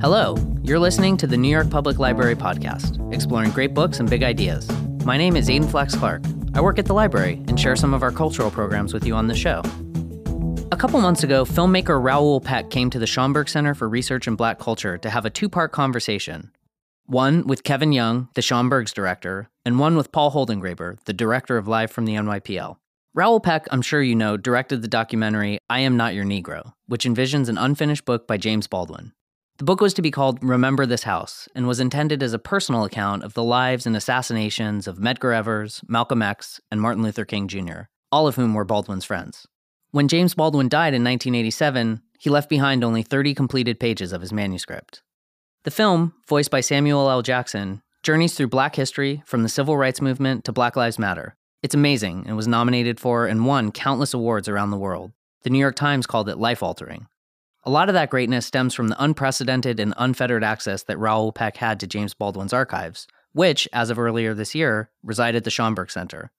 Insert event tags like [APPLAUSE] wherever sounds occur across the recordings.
Hello, you're listening to the New York Public Library podcast, exploring great books and big ideas. My name is Aidan Flax Clark. I work at the library and share some of our cultural programs with you on the show. A couple months ago, filmmaker Raoul Peck came to the Schomburg Center for Research in Black Culture to have a two part conversation. One with Kevin Young, the Schomburg's director, and one with Paul Holdengräber, the director of Live from the NYPL. Raoul Peck, I'm sure you know, directed the documentary I Am Not Your Negro, which envisions an unfinished book by James Baldwin. The book was to be called Remember This House and was intended as a personal account of the lives and assassinations of Medgar Evers, Malcolm X, and Martin Luther King Jr., all of whom were Baldwin's friends. When James Baldwin died in 1987, he left behind only 30 completed pages of his manuscript. The film, voiced by Samuel L. Jackson, journeys through black history from the civil rights movement to Black Lives Matter. It's amazing and was nominated for and won countless awards around the world. The New York Times called it life altering. A lot of that greatness stems from the unprecedented and unfettered access that Raoul Peck had to James Baldwin's archives, which, as of earlier this year, reside at the Schomburg Center.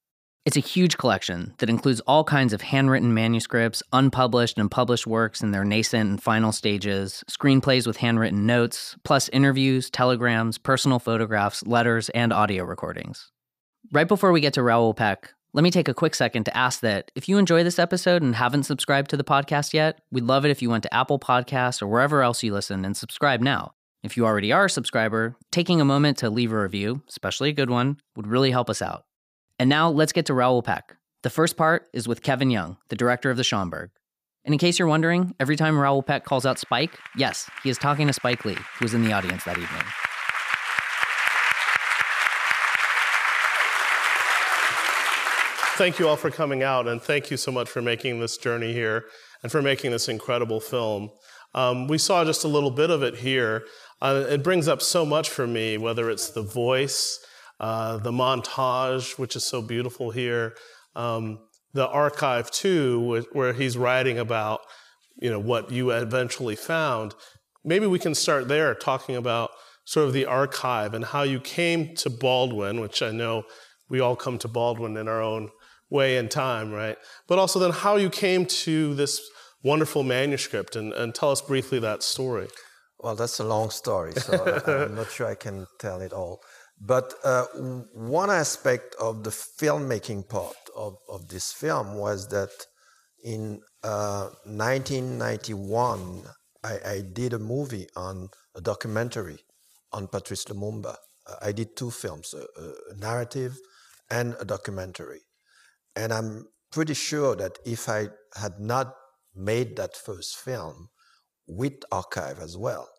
It's a huge collection that includes all kinds of handwritten manuscripts, unpublished and published works in their nascent and final stages, screenplays with handwritten notes, plus interviews, telegrams, personal photographs, letters, and audio recordings. Right before we get to Raoul Peck, let me take a quick second to ask that if you enjoy this episode and haven't subscribed to the podcast yet, we'd love it if you went to Apple Podcasts or wherever else you listen and subscribe now. If you already are a subscriber, taking a moment to leave a review, especially a good one, would really help us out. And now let's get to Raoul Peck. The first part is with Kevin Young, the director of the Schomburg. And in case you're wondering, every time Raoul Peck calls out Spike, yes, he is talking to Spike Lee, who was in the audience that evening. Thank you all for coming out, and thank you so much for making this journey here and for making this incredible film. Um, we saw just a little bit of it here. Uh, it brings up so much for me, whether it's the voice, uh, the montage, which is so beautiful here, um, the archive too, where he's writing about you know what you eventually found. Maybe we can start there, talking about sort of the archive and how you came to Baldwin, which I know we all come to Baldwin in our own way and time, right? But also then how you came to this wonderful manuscript and, and tell us briefly that story. Well, that's a long story, so [LAUGHS] I'm not sure I can tell it all. But uh, one aspect of the filmmaking part of, of this film was that in uh, 1991, I, I, did a movie on a documentary on Patrice Lumumba. Uh, I did two films, a, a narrative and a documentary. And I'm pretty sure that if I had not made that first film with archive as well,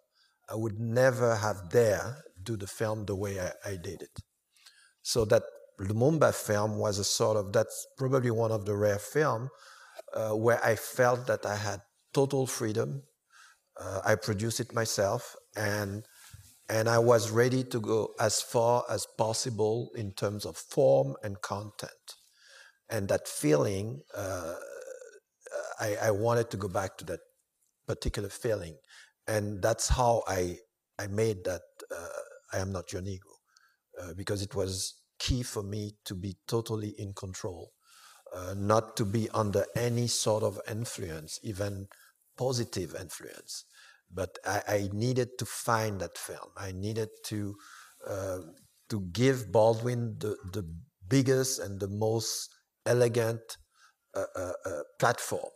I would never have dare do the film the way I, I did it. So that Lumumba film was a sort of that's probably one of the rare film uh, where I felt that I had total freedom. Uh, I produced it myself, and and I was ready to go as far as possible in terms of form and content and that feeling, uh, I, I, wanted to go back to that particular feeling, and that's how I I made that. Uh, I am not your Negro, uh, because it was key for me to be totally in control, uh, not to be under any sort of influence, even positive influence. But I, I needed to find that film. I needed to uh, to give Baldwin the the biggest and the most elegant uh, uh, uh, platform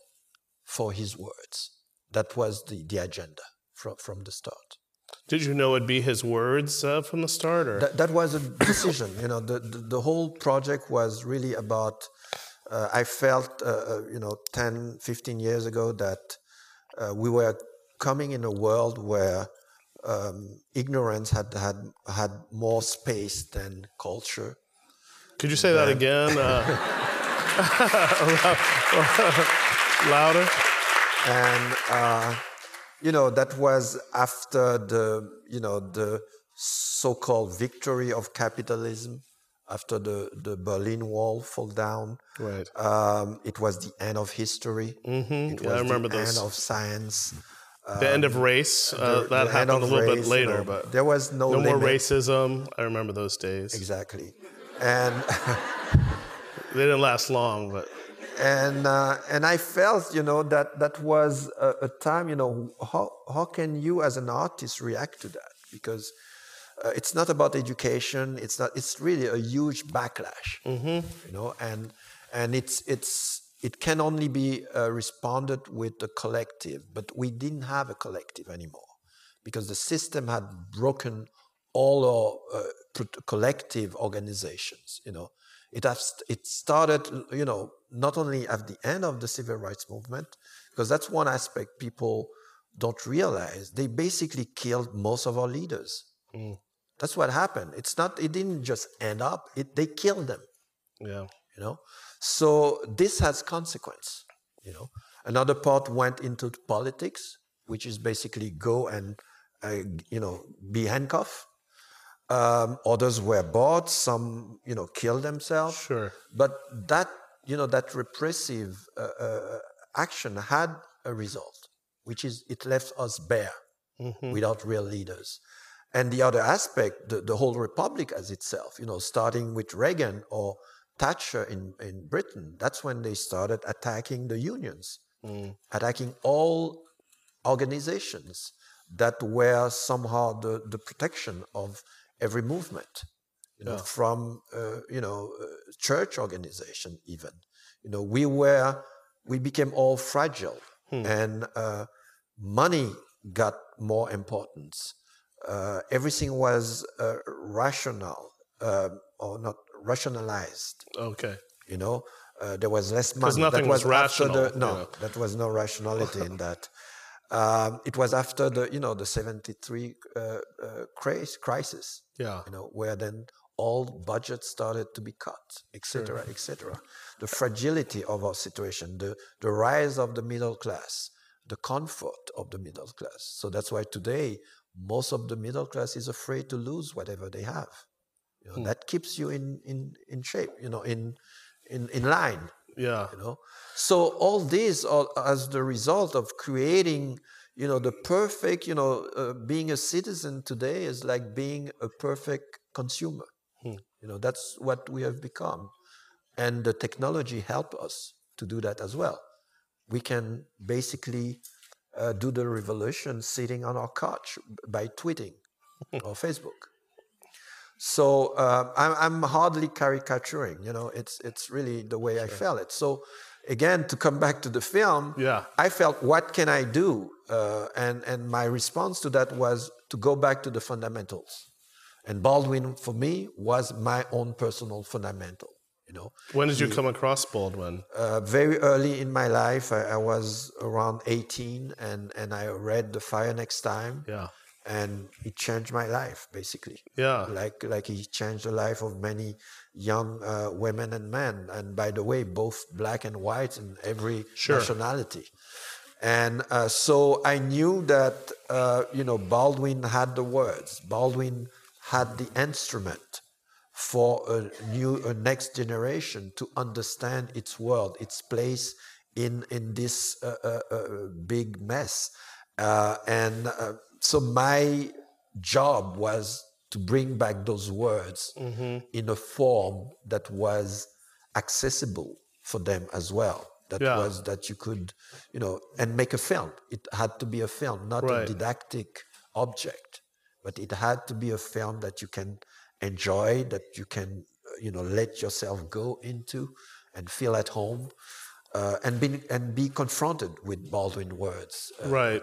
for his words. That was the, the agenda from, from the start. Did you know it'd be his words uh, from the start? Or? That, that was a decision. you know, the, the, the, whole project was really about, uh, I felt, uh, you know, 10, 15 years ago that we were coming in a world where um, ignorance had, had, had more space than culture. Could you say that again? [LAUGHS] [LAUGHS] Louder. And uh, you know that was after the you know the so-called victory of capitalism after the, the Berlin Wall fall down. Right. Um, it was the end of history. Mm-hmm. It yeah, was I remember the those. end of science. The um, end of race. Uh, the, that the happened a little race, bit later, you know, but there was no no limit. more racism. I remember those days. Exactly, and [LAUGHS] They didn't last long, but. and uh, and I felt, you know, that that was a, a, time, you know, how how can you as an artist react to that? Because uh, it's not about education. It's not. It's really a huge backlash, mm-hmm. you know, and and it's it's it can only be uh, responded with the collective. But we didn't have a collective anymore because the system had broken all our uh, collective organizations, you know it has it started, you know, not only at the end of the civil rights movement, because that's one aspect people don't realize. They basically killed most of our leaders. Mm. That's what happened. It's not. It didn't just end up. It, they killed them. Yeah. You know. So this has consequence. You know. Another part went into politics, which is basically go and uh, you know be handcuffed um, others were bought. Some, you know, killed themselves. Sure. But that, you know, that repressive uh, uh, action had a result, which is it left us bare mm-hmm. without real leaders. And the other aspect, the, the whole republic as itself, you know, starting with Reagan or Thatcher in, in Britain, that's when they started attacking the unions, mm. attacking all organizations that were somehow the, the protection of every movement, you know, yeah. from uh, you know uh, church organization even. You know, we were we became all fragile, hmm. and uh, money got more importance. Uh, everything was uh, rational um, or not rationalized. Okay. You know, uh, there was less money. Nothing that was, was rational. The, no, that was no rationality in that. [LAUGHS] Um, it was after the you know the 73 uh, uh, crisis yeah. you know where then all budgets started to be cut etc sure. etc the fragility of our situation the the rise of the middle class the comfort of the middle class. So that's why today most of the middle class is afraid to lose whatever they have. You know, hmm. that keeps you in in in shape you know in in in line yeah. you know? So all these are as the result of creating you know the perfect you know uh, being a citizen today is like being a perfect consumer. Hmm. you know that's what we have become. And the technology help us to do that as well. We can basically uh, do the revolution sitting on our couch by tweeting [LAUGHS] or facebook so uh, I'm, I'm, hardly caricaturing you know it's it's really the way sure. i felt it. So again to come back to the film yeah. I felt what can i do? Uh, and and my response to that was to go back to the fundamentals. And baldwin for me was my own personal fundamental you know. When did you come across baldwin? Uh, very early in my life I, I, was around 18 and and i read the fire next time. Yeah and it changed my life basically. Yeah. Like like he changed the life of many young uh, women and men. And by the way both black and white and every sure. nationality. And uh, so i knew that uh, you know baldwin had the words. Baldwin had the instrument for a new a next generation to understand its world its place in in this uh, uh, uh, big mess. And so my job was to bring back those words mm-hmm. in a form that was accessible for them as well. That yeah. was that you could, you know, and make a film. It had to be a film, not right. a didactic object, but it had to be a film that you can enjoy, that you can, you know, let yourself go into and feel at home, uh, and be and be confronted with Baldwin words. Uh, right.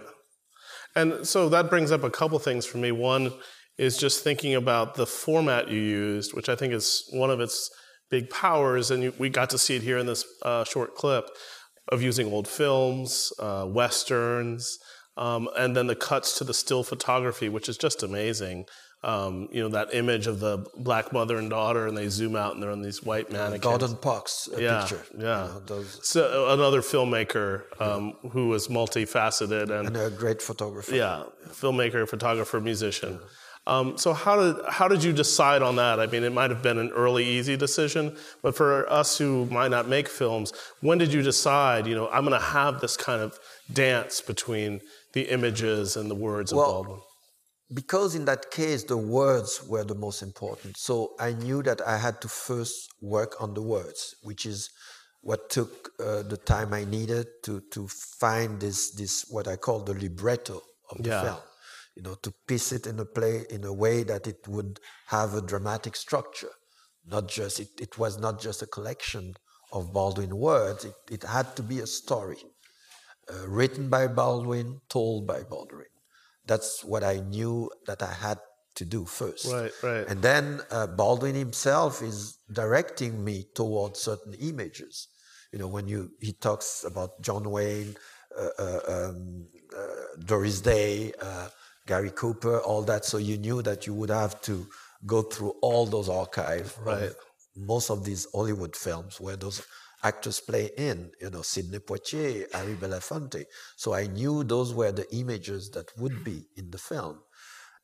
And so that brings up a couple things for me. One is just thinking about the format you used, which I think is one of its big powers, and you, we got to see it here in this uh, short clip of using old films, uh, westerns, um, and then the cuts to the still photography, which is just amazing um, you know, that image of the black mother and daughter, and they zoom out and they're on these white mannequins. Gordon Parks yeah, picture. Yeah. You know, those... So uh, another filmmaker um, yeah. who was multifaceted and, and, a great photographer. Yeah, filmmaker, photographer, musician. Yeah. Um, so how did how did you decide on that? I mean, it might have been an early, easy decision, but for us who might not make films, when did you decide? You know, I'm going to have this kind of dance between the images and the words well, of Baldwin because in that case the words were the most important so i knew that i had to first work on the words which is what took uh, the time I needed to to find this this what I call the libretto of the Yeah. film. You know, to piece it in a play in a way that it would have a dramatic structure, not just it, it was not just a collection of Baldwin words. It, it had to be a story uh, written by Baldwin, told by Baldwin. That's what I knew that I had to do first. Right, right. And then uh, Baldwin himself is directing me towards certain images. You know, when you he talks about John Wayne, uh, uh, um, uh, Doris Day, uh, Gary Cooper, all that. So you knew that you would have to go through all those archives Right. of most of these Hollywood films where those actors play in. You know, Sidney Poitier, Harry Belafonte. So I knew those were the images that would be in the film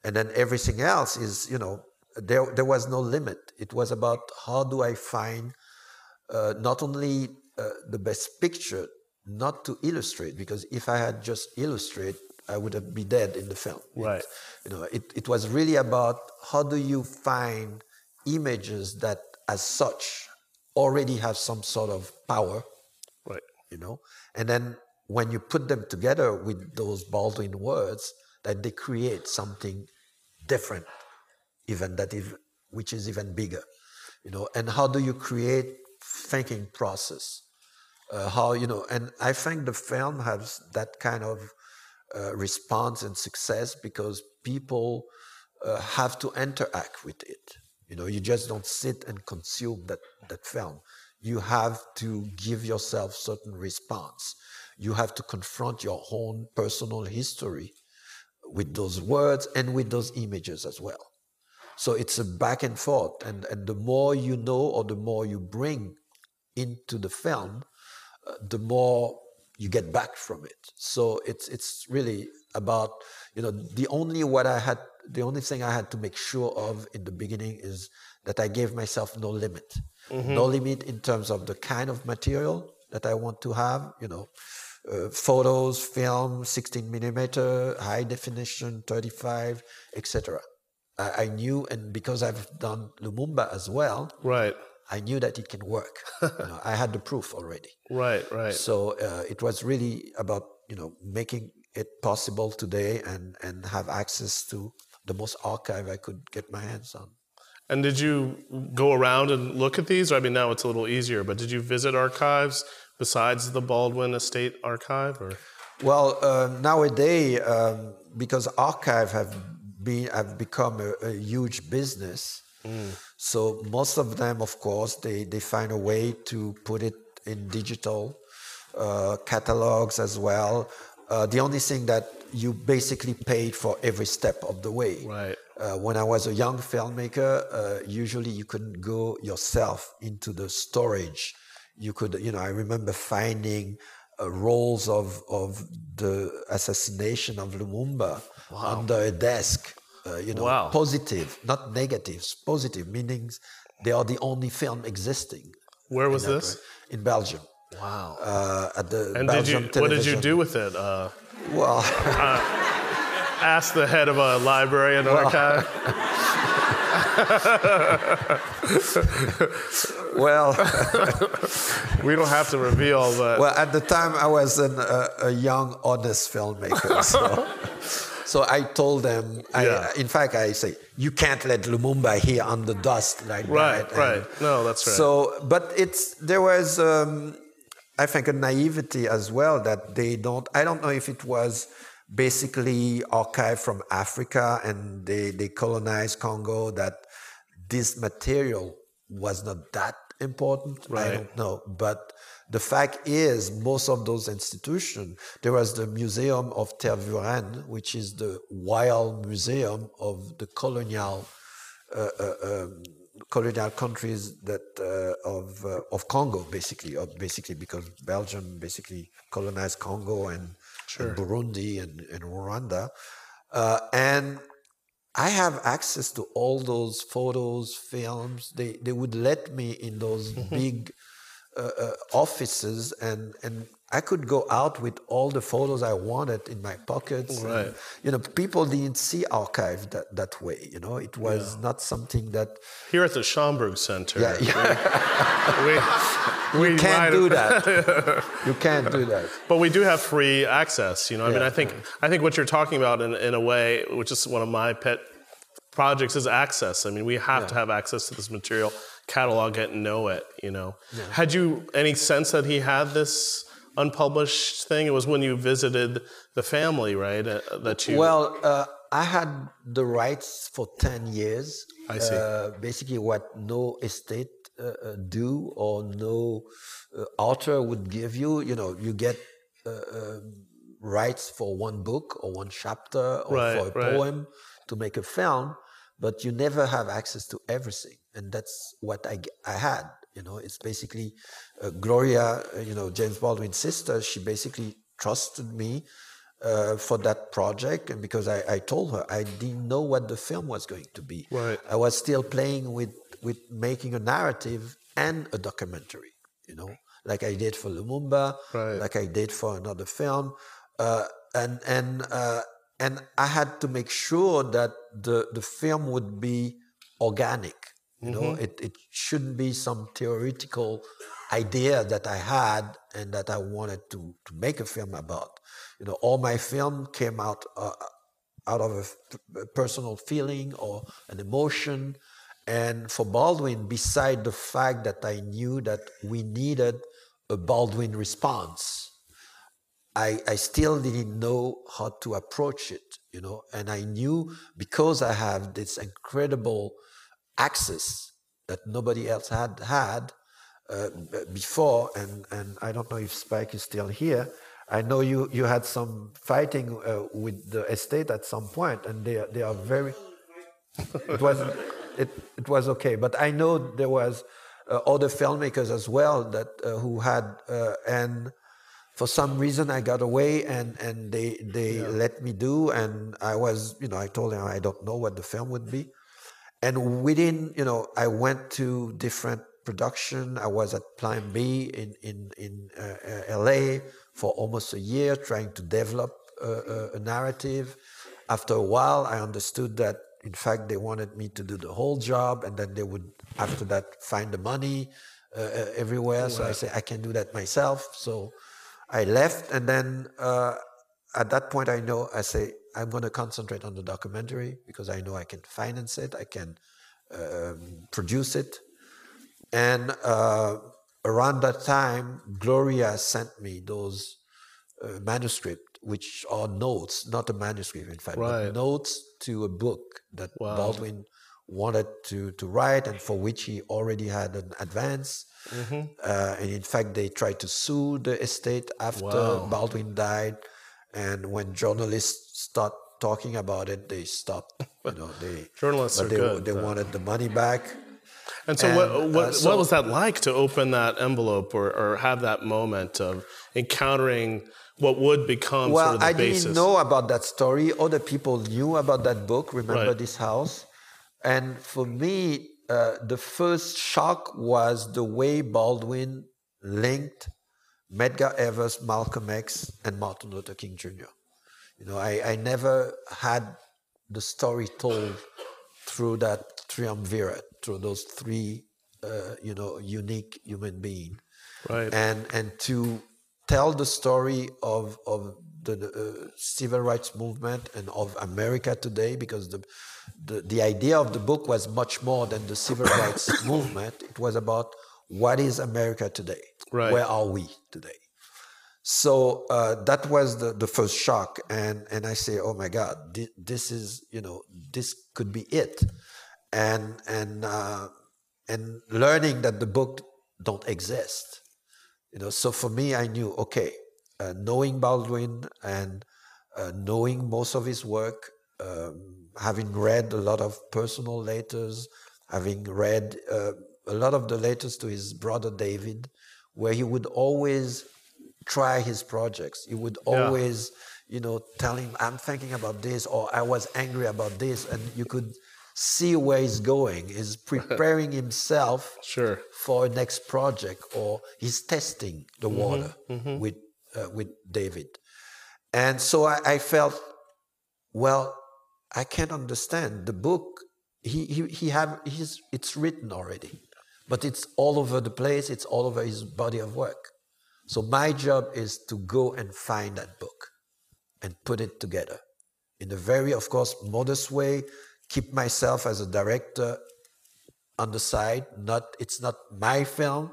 and then everything else is you know there there was no limit it was about how do i find uh, not only uh, the best picture not to illustrate because if i had just illustrate i would have be dead in the film Right. you know it, it was really about how do you find images that as such already have some sort of power Right. you know? And then when you put them together with those baldwin words that they create something different even that if, which is even bigger you know? And how do you create thinking process? Uh, how you know and i think the film has that kind of uh, response and success because people uh, have to interact with it you know you just don't sit and consume that that film. You have to give yourself certain response. You have to confront your own personal history with those words and with those images as well. So it's a back and forth and, and the more you know or the more you bring into the film uh, the more you get back from it. So it's it's really about you know the only what i had the only thing i had to make sure of in the beginning is that i gave myself no limit no limit in terms of the kind of material that i want to have you know uh, photos film 16 millimeter high definition 35 etc I, I knew and because i've done lumumba as well Right. I knew that it can work. [LAUGHS] you know, I had the proof already. Right. Right. So uh, it was really about you know making it possible today and and have access to the most archive I could get my hands on. And did you go around and look at these? I mean, now it's a little easier, but did you visit archives besides the Baldwin Estate Archive? Or Well, uh, nowadays, um, because archive have been have become a, a huge business, so most of them, of course, they they find a way to put it in digital uh, catalogs as well. Uh, the only thing that you basically paid for every step of the way. Right. Uh, when I was a young filmmaker, uh, usually you couldn't go yourself into the storage. You could, you know, I remember finding uh, rolls of of the assassination of Lumumba under a desk. Uh, you know, Wow. positive, not negatives. Positive meanings they are the only film existing where was that this? in Belgium. Wow. Uh, at the and did you? Belgium What did you do with it? Uh, Well, [LAUGHS] ask the head of a library and archive. [LAUGHS] well. [LAUGHS] We don't have to reveal, but Well, at the time, I was an, uh, a young, honest filmmaker. So, so I told them, I, Yeah. in fact, I say, you can't let Lumumba here on the dust like right, that. And right. No, that's right. So, but it's there was, um, I think, a naivety as well that they don't. I don't know if it was basically archived from Africa and they they colonized Congo that this material was not that important. I don't know, but. The fact is, most of those institutions, there was the Museum of Tervuren, which is the wild museum of the colonial uh, uh, um, colonial countries that uh, of uh, of Congo, basically, of basically because Belgium basically colonized Congo and, and Burundi and, and Rwanda, uh, and I have access to all those photos, films. They they would let me in those [LAUGHS] big uh, uh, offices, and and I could go out with all the photos I wanted in my pockets. and, Right. you know, people didn't see archive that that way. You know, it was not something that. here at the Schomburg Center, Yeah, yeah. we [LAUGHS] you can't do that. [LAUGHS] you can't do that. But we do have free access. You know, I mean, I think I think what you're talking about in, in a way, which is one of my pet projects, is access. I mean, we have yeah. to have access to this material, catalog it, and know it. You know, yeah. had you any sense that he had this? Unpublished thing? It was when you visited the family, right? Uh, that you. Well, uh, I had the rights for ten years. I see. Uh, basically, what no estate uh, uh, do or no uh, author would give you. You know, you get rights for one book or one chapter or right, for a right. poem to make a film, but you never have access to everything, and that's what I I had. You know, it's basically uh, Gloria, uh, you know, James Baldwin's sister. She basically trusted me uh, for that project, and because I, I, told her I didn't know what the film was going to be. Right. I was still playing with with making a narrative and a documentary. You know, like I did for Lumumba, right. like I did for another film, uh, and and uh, and I had to make sure that the the film would be organic you know, mm-hmm. it, it shouldn't be some theoretical idea that I had and that I wanted to, to make a film about. You know, all my film came out uh, out of a, a personal feeling or an emotion. And for Baldwin, beside the fact that I knew that we needed a Baldwin response, I, I still didn't know how to approach it, you know. And I knew because I have this incredible access that nobody else had had uh, before. And, and I don't know if Spike is still here. I know you, you had some fighting uh, with the estate at some point, and they, they are very. [LAUGHS] it was it, it was okay, but I know there was uh, other filmmakers as well that uh, who had uh, and for some reason I got away and and they they yeah. let me do and I was you know I told them I don't know what the film would be and within, you know, I went to different production. I was at Plan B in in in uh, uh LA for almost a year, trying to develop a, a narrative. After a while, I understood that in fact they wanted me to do the whole job, and then they would after that find the money uh, uh everywhere. So I said I can do that myself. So I left, and then uh, at that point I know I say I'm going to concentrate on the documentary because I know I can finance it, I can um, produce it. And uh, around that time, Gloria sent me those uh, manuscripts, which are notes, not a manuscript, in fact, right. but notes to a book that wow. Baldwin wanted to, to write and for which he already had an advance. Mm-hmm. Uh, and in fact, they tried to sue the estate after wow. Baldwin died. And when journalists start talking about it, they stopped. You know, they [LAUGHS] journalists are they, good. They wanted the money back. And so, and, what, what, uh, so, what, was that like to open that envelope or, or have that moment of encountering what would become well, sort of the I basis? didn't know about that story. Other people knew about that book. Remember right. this house, and for me, uh, the first shock was the way Baldwin linked Medgar Evers, Malcolm X, and Martin Luther King Jr. You know, I, I never had the story told through that triumvirate, through those three, uh, you know, unique human beings. Right. And and to tell the story of of the uh, civil rights movement and of America today, because the, the the idea of the book was much more than the civil rights [COUGHS] movement. It was about what is America today? Right. Where are we today? So uh, that was the, the first shock, and and I say, oh my God, this is you know this could be it, and and uh, and learning that the book don't exist, you know. So for me, I knew okay, uh, knowing Baldwin and uh, knowing most of his work, um, having read a lot of personal letters, having read uh, a lot of the letters to his brother David, where he would always try his projects. He would always, yeah. you know, tell him, I'm thinking about this, or I was angry about this. And you could see where he's going. He's [LAUGHS] preparing himself sure. for a next project, or he's testing the mm-hmm, water mm-hmm. with, uh, with David. And so I, I felt, well, I can't understand the book. He, he, he have, he's, it's written already. but it's all over the place, it's all over his body of work. So my job is to go and find that book and put it together in a very, of course, modest way, keep myself as a director on the side. Not, it's not my film,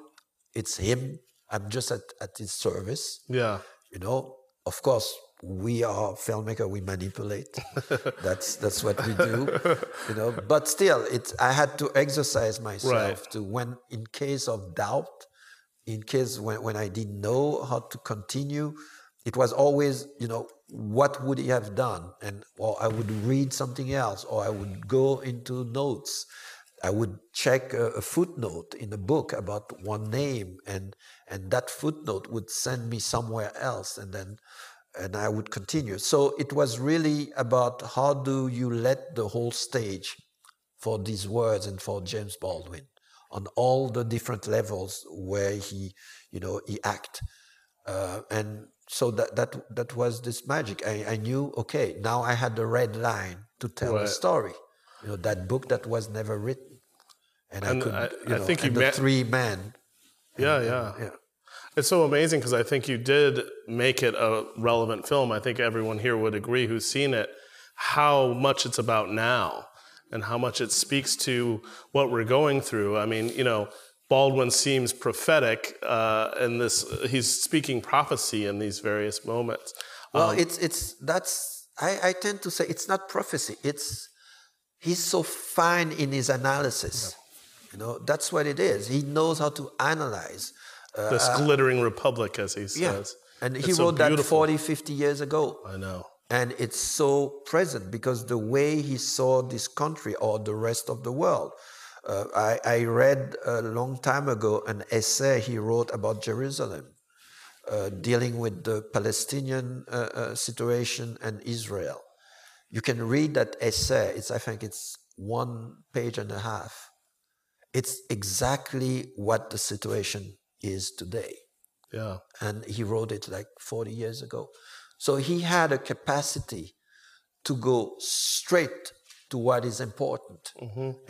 it's him. I'm just at, at his service. Yeah. You know, of course, we are filmmaker. We manipulate. [LAUGHS] that's that's what we do. You know, but still, it's I had to exercise myself Right. to when, in case of doubt, in case when, when I didn't know how to continue, it was always, you know, what would he have done? And or I would read something else, or I would go into notes. I would check a, a footnote in a book about one name, and and that footnote would send me somewhere else, and then and I would continue. So it was really about how do you let the whole stage for these words and for James Baldwin on all the different levels where he, you know, he act. Uh, and so that, that, that was this magic. I, I knew, okay, now I had the red line to tell Right. a story. You know, that book that was never written. And, And I could, I- you I know, think you and the three men. Yeah, yeah. Yeah. It's so amazing because I think you did make it a relevant film. I think everyone here would agree who's seen it, how much it's about now and how much it speaks to what we're going through. I mean, you know, Baldwin seems prophetic uh, in this, he's speaking prophecy in these various moments. Well, Um, it's it's that's I, I tend to say it's not prophecy. It's he's so fine in his analysis. You know, that's what it is. He knows how to analyze. Uh, this glittering republic, as he yeah. says. And he It's so wrote that beautiful. 40, 50 years ago. I know. And it's so present because the way he saw this country or the rest of the world. Uh, I, I read a long time ago an essay he wrote about Jerusalem, uh, dealing with the Palestinian uh, uh, situation and Israel. You can read that essay. It's I think it's one page and a half. It's exactly what the situation is today Yeah. and he wrote it like 40 years ago. So he had a capacity to go straight to what is important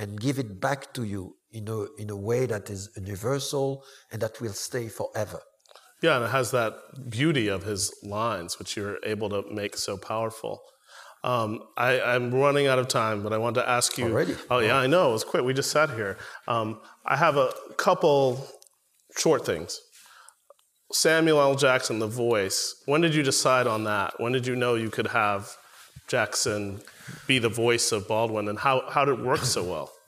and give it back to you in a, in a way that is universal and that will stay forever. Yeah, and it has that beauty of his lines, which you're able to make so powerful. Um, I, I'm running out of time, but I wanted to ask you. Already? Oh, yeah, I know. It was quick. We just sat here. Um, I have a couple short things. Samuel L. Jackson, the voice. When did you decide on that? When did you know you could have Jackson be the voice of Baldwin, and how, how did it work so well? [LAUGHS]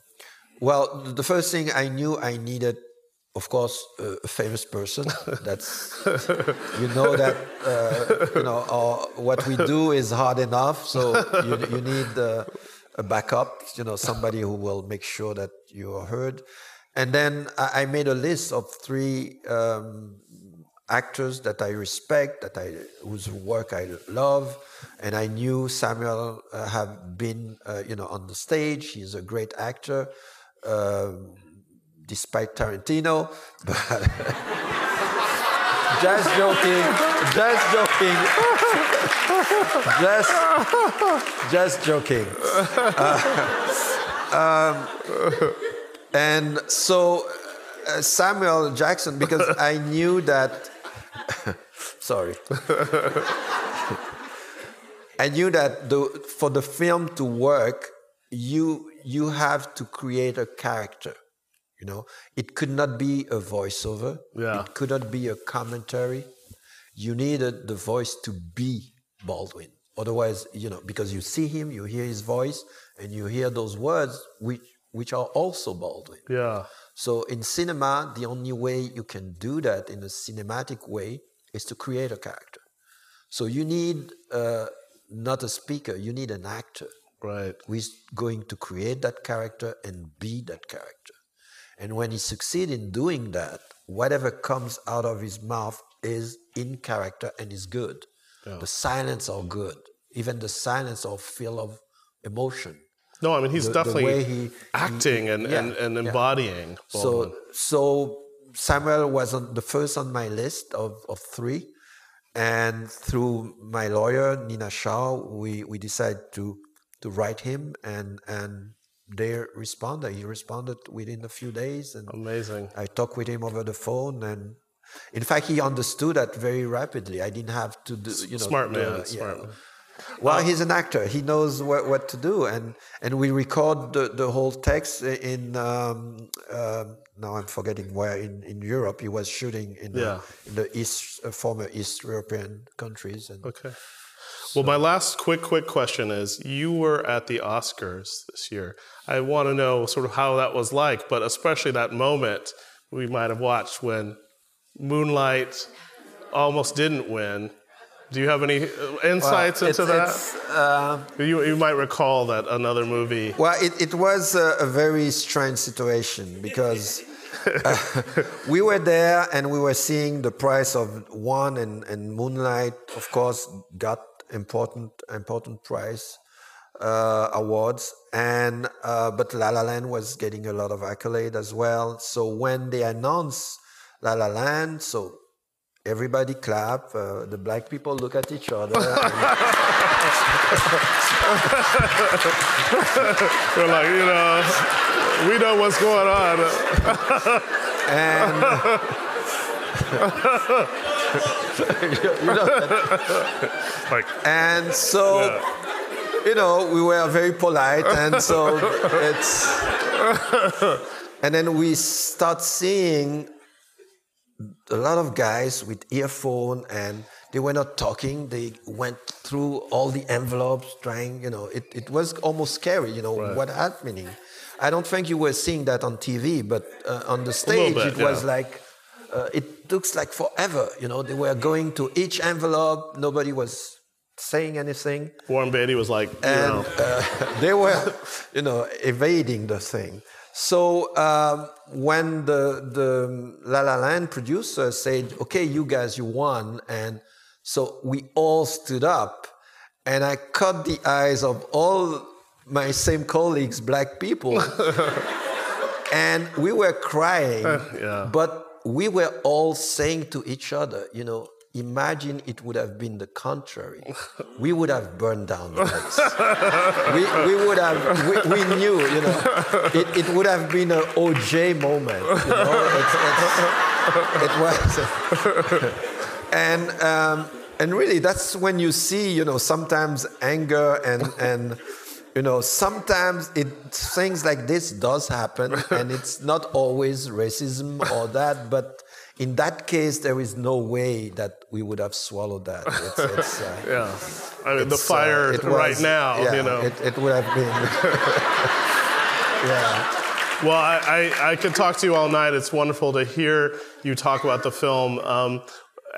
Well, the first thing I knew I needed, of course, a famous person. That's [LAUGHS] you know that uh, you know uh, what we do is hard enough, so you, you need uh, a backup. You know, somebody who will make sure that you are heard. And then I, I made a list of three um, actors that I respect, that I whose work I love, and I knew Samuel uh, have been, uh, you know, on the stage. He's a great actor, um despite Tarantino. [LAUGHS] But [LAUGHS] just joking, just joking, [LAUGHS] just just joking. Uh, um, and so uh, Samuel Jackson, because I knew that. [LAUGHS] sorry. [LAUGHS] I knew that the, for the film to work, you you have to create a character. You know, it could not be a voiceover. Yeah. It could not be a commentary. You needed the voice to be Baldwin. Otherwise, you know, because you see him, you hear his voice, and you hear those words, which which are also Baldwin. Yeah. So in cinema, the only way you can do that in a cinematic way is to create a character. So you need uh, not a speaker, you need an actor Right. who is going to create that character and be that character. And when he succeeds in doing that, whatever comes out of his mouth is in character and is good. Yeah. The silence are good. Even the silence are full of emotion. No, I mean, he's The- the definitely way he- acting and, yeah, and, and yeah. embodying Baldwin. So, so Samuel was on the first on my list of, of three. And through my lawyer, Nina Shaw, we, we decided to, to write him and, and day responder. He responded within a few days, and Amazing. I talked with him over the phone, and in fact, he understood that very rapidly. I didn't have to do, you know, Smart the- man. yeah. Smart man. Well, he's an actor. He knows what, what to do, and and we record the, the whole text in. Um, um now I'm forgetting where in, in Europe he was shooting in the, Yeah. in the East uh, former East European countries, and Okay. Well, my last quick, quick question is you were at the Oscars this year. I want to know sort of how that was like, but especially that moment we might have watched when Moonlight almost didn't win. Do you have any uh, insights into it's, that? uh, you, you might recall that another movie. Well, it, it was a, a very strange situation because uh, [LAUGHS] we were there and we were seeing the price of one and, and Moonlight, of course, got important important prize uh, awards, and uh, but La La Land was getting a lot of accolade as well. So when they announced La La Land, so everybody clap. Uh, the black people look at each other. [LAUGHS] and- We're like, you know, we know what's going on. and [LAUGHS] you know, Like, and so yeah. you know we were very polite and so [LAUGHS] it's and then we start seeing a lot of guys with earphone and they were not talking. They went through all the envelopes trying you know it, it was almost scary you know what happening. I don't think you were seeing that on tv but uh, on the stage bit, it was like uh, it looks like forever you know. They were going to each envelope. Nobody was saying anything. Warren Beatty was like, and uh, [LAUGHS] they were, you know, evading the thing. So um, when the the La La Land producer said, "Okay, you guys, you won," and so we all stood up, and I caught the eyes of all my same colleagues, black people, [LAUGHS] and we were crying, [LAUGHS] yeah. but we were all saying to each other, you know. Imagine it would have been the contrary. We would have burned down the place. we, we would have, we, we knew, you know, it, it would have been an OJ moment. You know? it's, it's, it was. and, um, and really, that's when you see, you know, sometimes anger and, and you know, sometimes it things like this does happen, and it's not always racism or that, but in that case, there is no way that we would have swallowed that. It's, it's, uh, [LAUGHS] yeah. I mean, the it's, uh, fire right was- now, yeah, you know. it, it would have been. [LAUGHS] yeah. Well, I, I, I could talk to you all night. It's wonderful to hear you talk about the film um,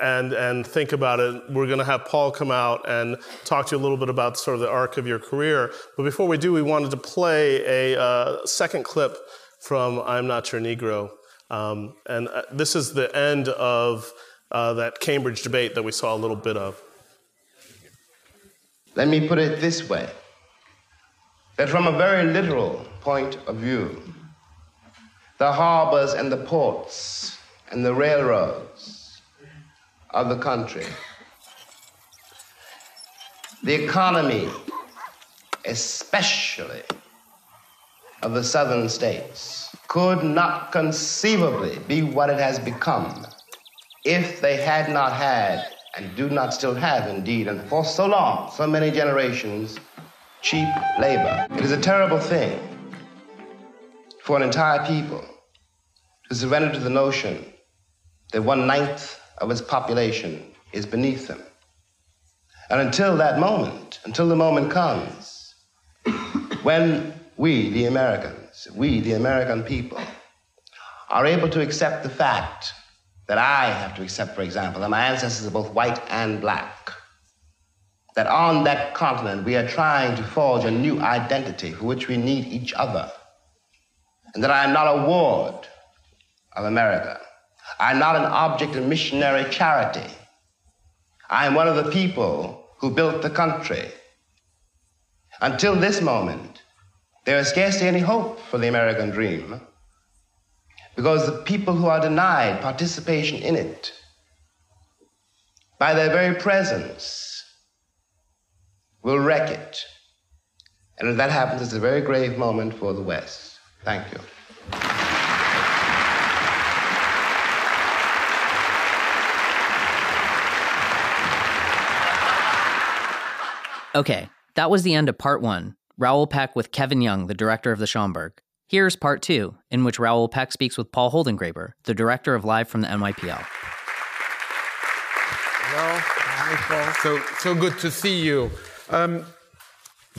and, and think about it. We're going to have Paul come out and talk to you a little bit about sort of the arc of your career. But before we do, we wanted to play a uh, second clip from I'm Not Your Negro. Um, and uh, this is the end of uh, that Cambridge debate that we saw a little bit of. Let me put it this way that from a very literal point of view, the harbors and the ports and the railroads of the country, the economy, especially of the southern states, could not conceivably be what it has become if they had not had, and do not still have indeed, and for so long, so many generations, cheap labor. It is a terrible thing for an entire people to surrender to the notion that one ninth of its population is beneath them. And until that moment, until the moment comes, [COUGHS] when we, the Americans, we, the American people, are able to accept the fact that I have to accept, for example, that my ancestors are both white and black. That on that continent we are trying to forge a new identity for which we need each other. And that I am not a ward of America. I am not an object of missionary charity. I am one of the people who built the country. Until this moment, there is scarcely any hope for the American dream because the people who are denied participation in it by their very presence will wreck it And if that happens, it's a very grave moment for the West. Thank you. Okay, that was the end of part one. Raoul Peck with Kevin Young, the director of the Schomburg. Here's part two, in which Raoul Peck speaks with Paul Holdengräber, the director of Live from the NYPL. Hello, hi Paul. So, so good to see you. Um,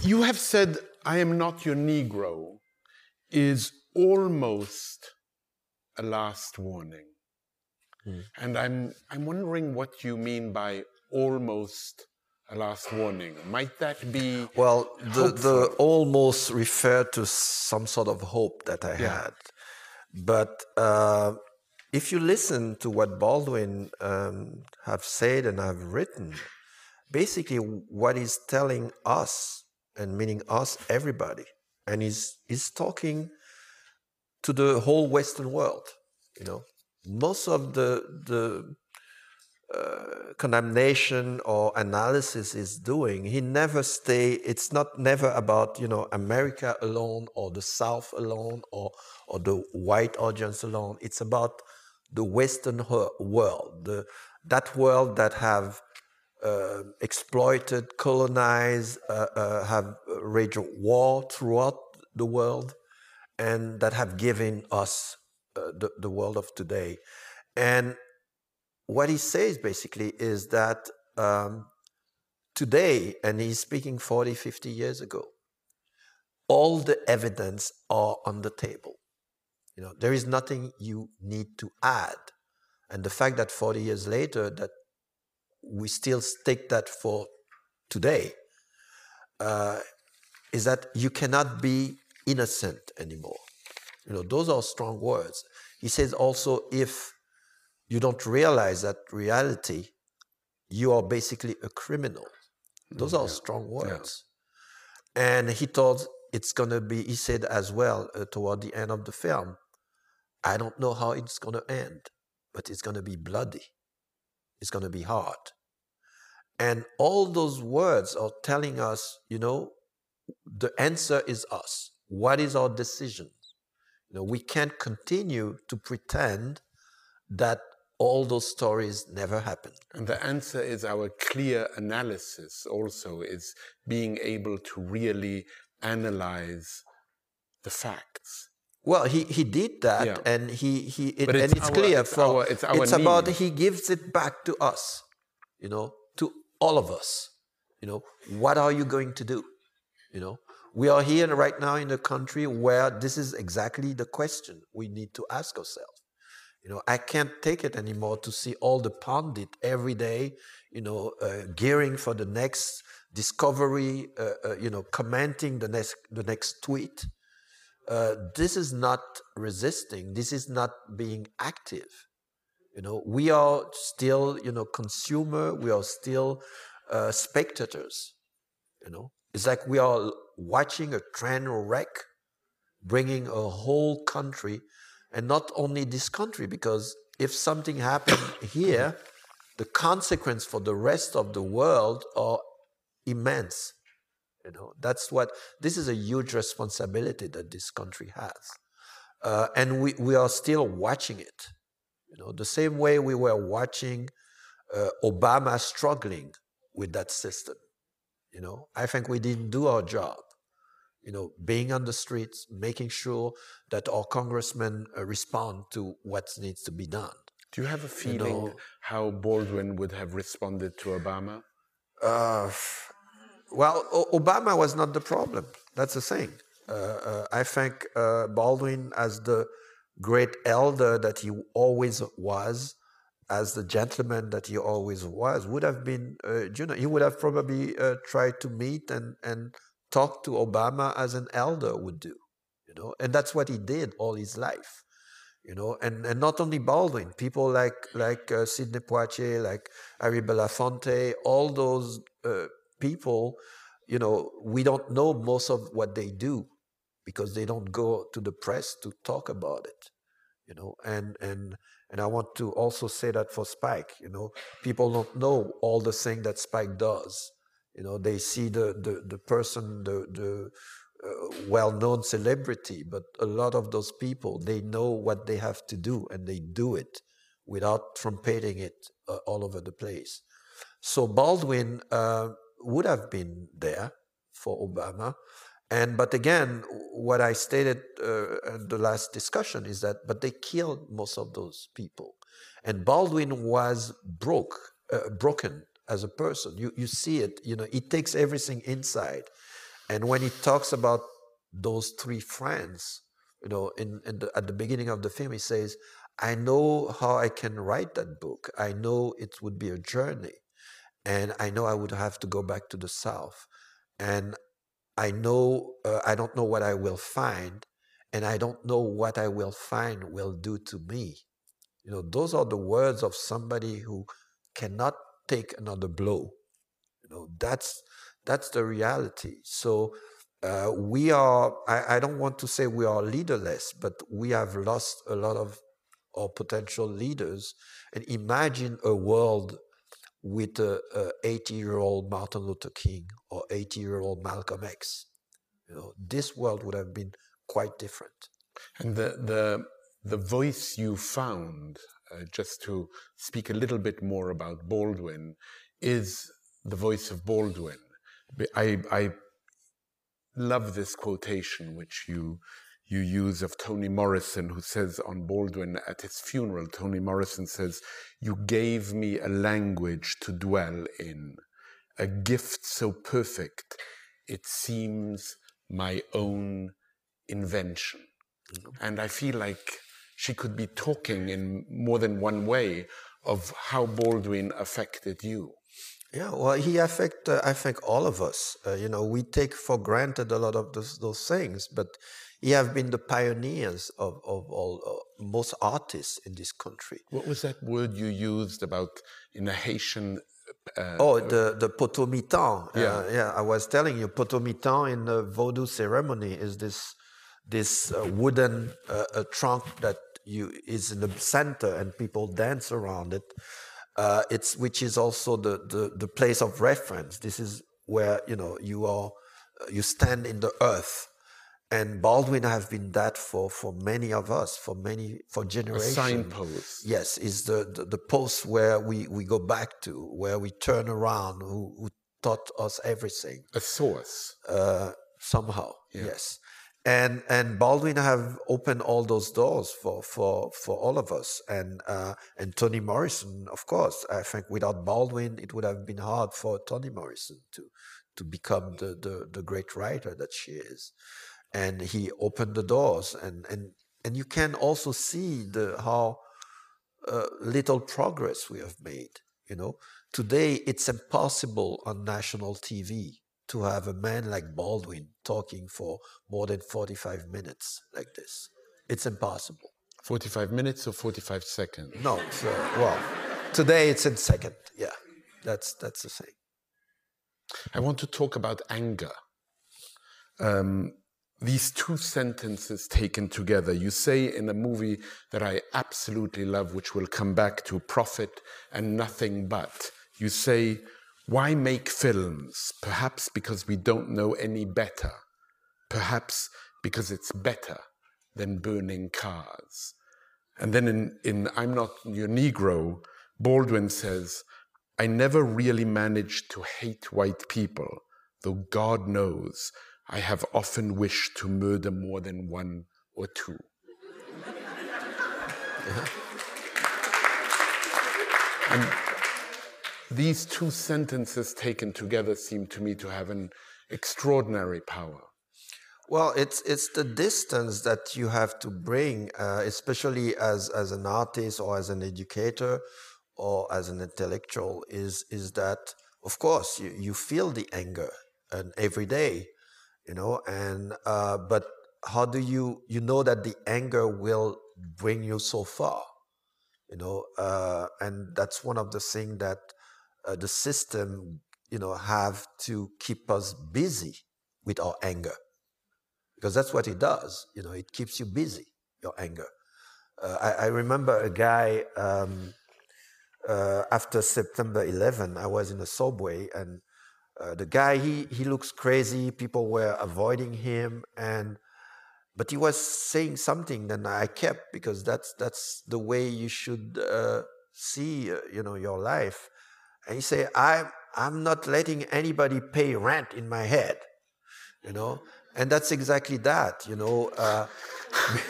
you have said, I am not your Negro, is almost a last warning. And I'm, I'm wondering what you mean by almost a last warning. Might that be. Well, the, the almost referred to some sort of hope that I Yeah. had. But uh, if you listen to what Baldwin um, have said and have written, basically what he's telling us, and meaning us, everybody, and he's, he's talking to the whole Western world, you know. Most of the, the uh, condemnation or analysis is doing he never stay it's not never about you know america alone or the south alone or or the white audience alone. It's about the western world the that world that have uh, exploited colonized uh, uh, have raged war throughout the world and that have given us uh, the, the world of today. And what he says basically is that um, today, and he's speaking 40, 50 years ago, all the evidence are on the table. You know, there is nothing you need to add. And the fact that 40 years later that we still stick that for today uh, is that you cannot be innocent anymore. You know, those are strong words. He says also if you don't realize that reality, you are basically a criminal. Those are strong words. And he thought it's going to be, he said as well uh, toward the end of the film, I don't know how it's going to end, but it's going to be bloody. It's going to be hard. And all those words are telling us, you know, the answer is us. What is our decision? You know, we can't continue to pretend that all those stories never happened. And the answer is our clear analysis, also, is being able to really analyze the facts. Well, he, he did that, Yeah. and he, he it, But and it's it's our- clear it's for our- it's our about he gives it back to us, you know, to all of us. You know, what are you going to do? You know, we are here right now in a country where this is exactly the question we need to ask ourselves. You know, I can't take it anymore to see all the pundit every day, you know, uh, gearing for the next discovery, uh, uh, you know, commenting the next the next tweet. Uh, this is not resisting. This is not being active. You know, we are still, you know, consumer. We are still uh, spectators. You know, it's like we are watching a train wreck, bringing a whole country, and not only this country, because if something happened here, the consequence for the rest of the world are immense. You know, that's what this is a huge responsibility that this country has, uh, and we we are still watching it. You know, the same way we were watching uh, Obama struggling with that system. You know, I think we didn't do our job. You know, being on the streets, making sure that our congressmen uh, respond to what needs to be done. Do you have a feeling know- how Baldwin would have responded to Obama? Uh, well, o- Obama was not the problem. That's the thing. Uh, uh, I think uh, Baldwin, as the great elder that he always was, as the gentleman that he always was, would have been, uh, you know, he would have probably uh, tried to meet and, and talk to Obama as an elder would do, you know, and that's what he did all his life you know, and, and not only Baldwin, people like like uh, Sidney Poitier, like Harry Belafonte, all those uh, people, you know, we don't know most of what they do because they don't go to the press to talk about it, you know, and and and I want to also say that for Spike, you know, people don't know all the thing that Spike does, You know, they see the the, the person, the the uh, well-known celebrity, but a lot of those people they know what they have to do and they do it without trumpeting it uh, all over the place. So Baldwin uh, would have been there for Obama, and but again, what I stated uh, in the last discussion is that but they killed most of those people, and Baldwin was broke, uh, broken as a person. You you see it. You know, he takes everything inside, and when he talks about those three friends, you know, in, in the, at the beginning of the film, he says, "I know how I can write that book. I know it would be a journey, and I know I would have to go back to the south, and I know uh, I don't know what I will find, and I don't know what I will find will do to me. You know, those are the words of somebody who cannot take another blow. You know, that's that's the reality. So uh, we are. I, I don't want to say we are leaderless, but we have lost a lot of our potential leaders. And imagine a world with a, 80 year old Martin Luther King or 80 year old Malcolm X. You know, this world would have been quite different. And the, the, the voice you found, uh, just to speak a little bit more about Baldwin, is the voice of Baldwin. I, I love this quotation which you you use of Toni Morrison, who says on Baldwin at his funeral, Toni Morrison says, You gave me a language to dwell in, a gift so perfect, it seems my own invention. Mm-hmm. And I feel like she could be talking in more than one way of how Baldwin affected you. Yeah, well, he affect uh, I think all of us. Uh, you know, we take for granted a lot of those, those things, but he have been the pioneers of, of all uh, most artists in this country. What was that word you used about in a Haitian? Uh, oh, the the potomitan. Uh, yeah, yeah. I was telling you, potomitan in the Vodou ceremony is this this uh, wooden uh, trunk that you is in the center and people dance around it. Uh, it's which is also the, the the place of reference. This is where you know you are you stand in the earth and Baldwin have been that for, for many of us, for many for generations. A signpost. Yes, is the, the, the post where we, we go back to, where we turn around, who, who taught us everything. A source. Uh, somehow, yeah. yes. And and Baldwin have opened all those doors for for for all of us. And uh, and Toni Morrison, of course. I think without Baldwin, it would have been hard for Toni Morrison to to become the the, the great writer that she is and he opened the doors and and and you can also see the how uh, little progress we have made you know today it's impossible on national tv to have a man like baldwin talking for more than 45 minutes like this. It's impossible. 45 minutes or 45 seconds? No so, well today it's in second yeah. That's that's the thing i want to talk about anger. Um, these two sentences taken together. You say in a movie that I absolutely love, which we'll come back to, Profit and Nothing But. You say, why make films? Perhaps because we don't know any better. Perhaps because it's better than burning cars. And then in, in I'm Not Your Negro, Baldwin says, I never really managed to hate white people, though God knows I have often wished to murder more than one or two. [LAUGHS] And these two sentences taken together seem to me to have an extraordinary power. Well, it's it's the distance that you have to bring, uh, especially as as an artist or as an educator or as an intellectual, is is that of course you, you feel the anger and every day, you know and uh, but how do you you know that the anger will bring you so far you know uh, and that's one of the things that uh, the system you know have to keep us busy with our anger because that's what it does you know it keeps you busy your anger uh, I, I, remember a guy um, uh, after september 11 i was in a subway and Uh, the guy, he, he looks crazy. People were avoiding him, and but he was saying something that I kept because that's that's the way you should uh, see, uh, you know, your life. And he said, "I I'm not letting anybody pay rent in my head, you know." And that's exactly that, you know. Uh,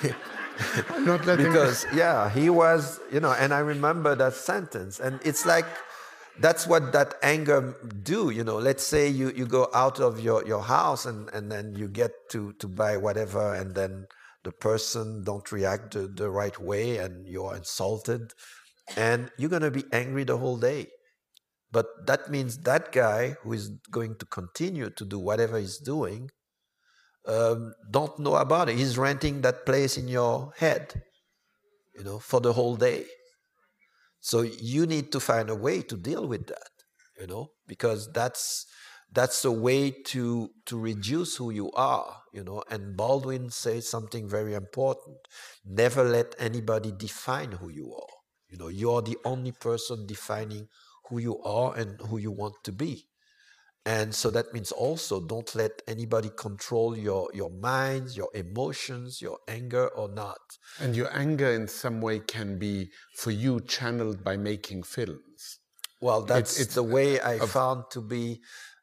[LAUGHS] not letting because yeah, he was, you know, and I remember that sentence, and it's like that's what that anger do you know let's say you, you go out of your, your house and, and then you get to, to buy whatever and then the person don't react the, the right way and you're insulted and you're going to be angry the whole day but that means that guy who is going to continue to do whatever he's doing um, don't know about it he's renting that place in your head you know for the whole day so you need to find a way to deal with that, you know, because that's that's a way to to reduce who you are, you know. And Baldwin says something very important: never let anybody define who you are. You know, you are the only person defining who you are and who you want to be. And so that means also don't let anybody control your, your minds, your emotions, your anger or not. And your anger in some way can be for you channeled by making films. Well, that's it's, it's the way I found to be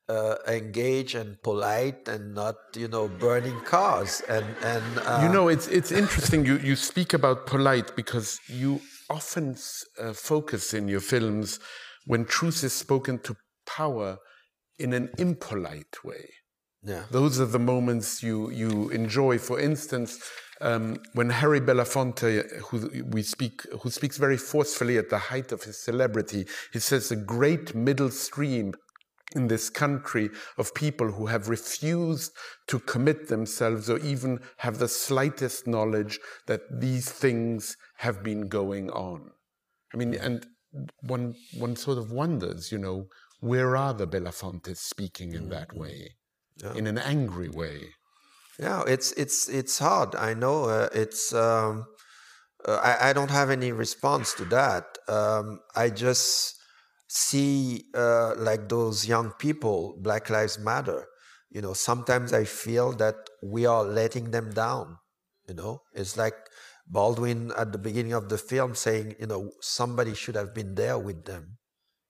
uh, engaged and polite and not, you know, burning cars. And, and uh, you know, it's, it's interesting you, you speak about polite because you often uh, focus in your films when truth is spoken to power in an impolite way. Yeah. Those are the moments you, you enjoy. For instance, um, when Harry Belafonte, who we speak, who speaks very forcefully at the height of his celebrity, he says a great middle stream in this country of people who have refused to commit themselves or even have the slightest knowledge that these things have been going on. I mean, and one one sort of wonders, you know, where are the Belafontes speaking in that mm-hmm. way, yeah. in an angry way? Yeah, it's it's it's hard. I know uh, it's. Um, uh, I, I don't have any response to that. Um, I just see uh, like those young people, Black Lives Matter. You know, sometimes I feel that we are letting them down. You know, it's like Baldwin at the beginning of the film saying, you know, somebody should have been there with them.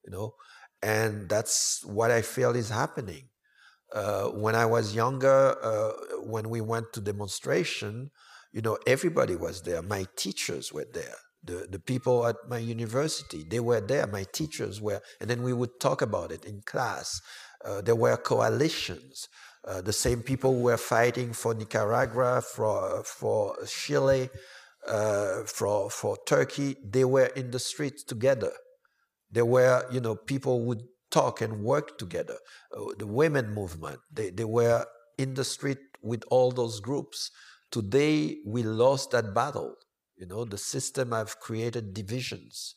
You know, and that's what I feel is happening. Uh, when I was younger, uh, when we went to demonstration, you know, everybody was there. My teachers were there. The, the people at my university, they were there. My teachers were, and then we would talk about it in class. Uh, there were coalitions. Uh, the same people who were fighting for Nicaragua, for, for Chile, uh, for, for Turkey, they were in the streets together. There were, you know, people would talk and work together. Uh, the women movement, they, they were in the street with all those groups. Today, we lost that battle. You know, the system have created divisions.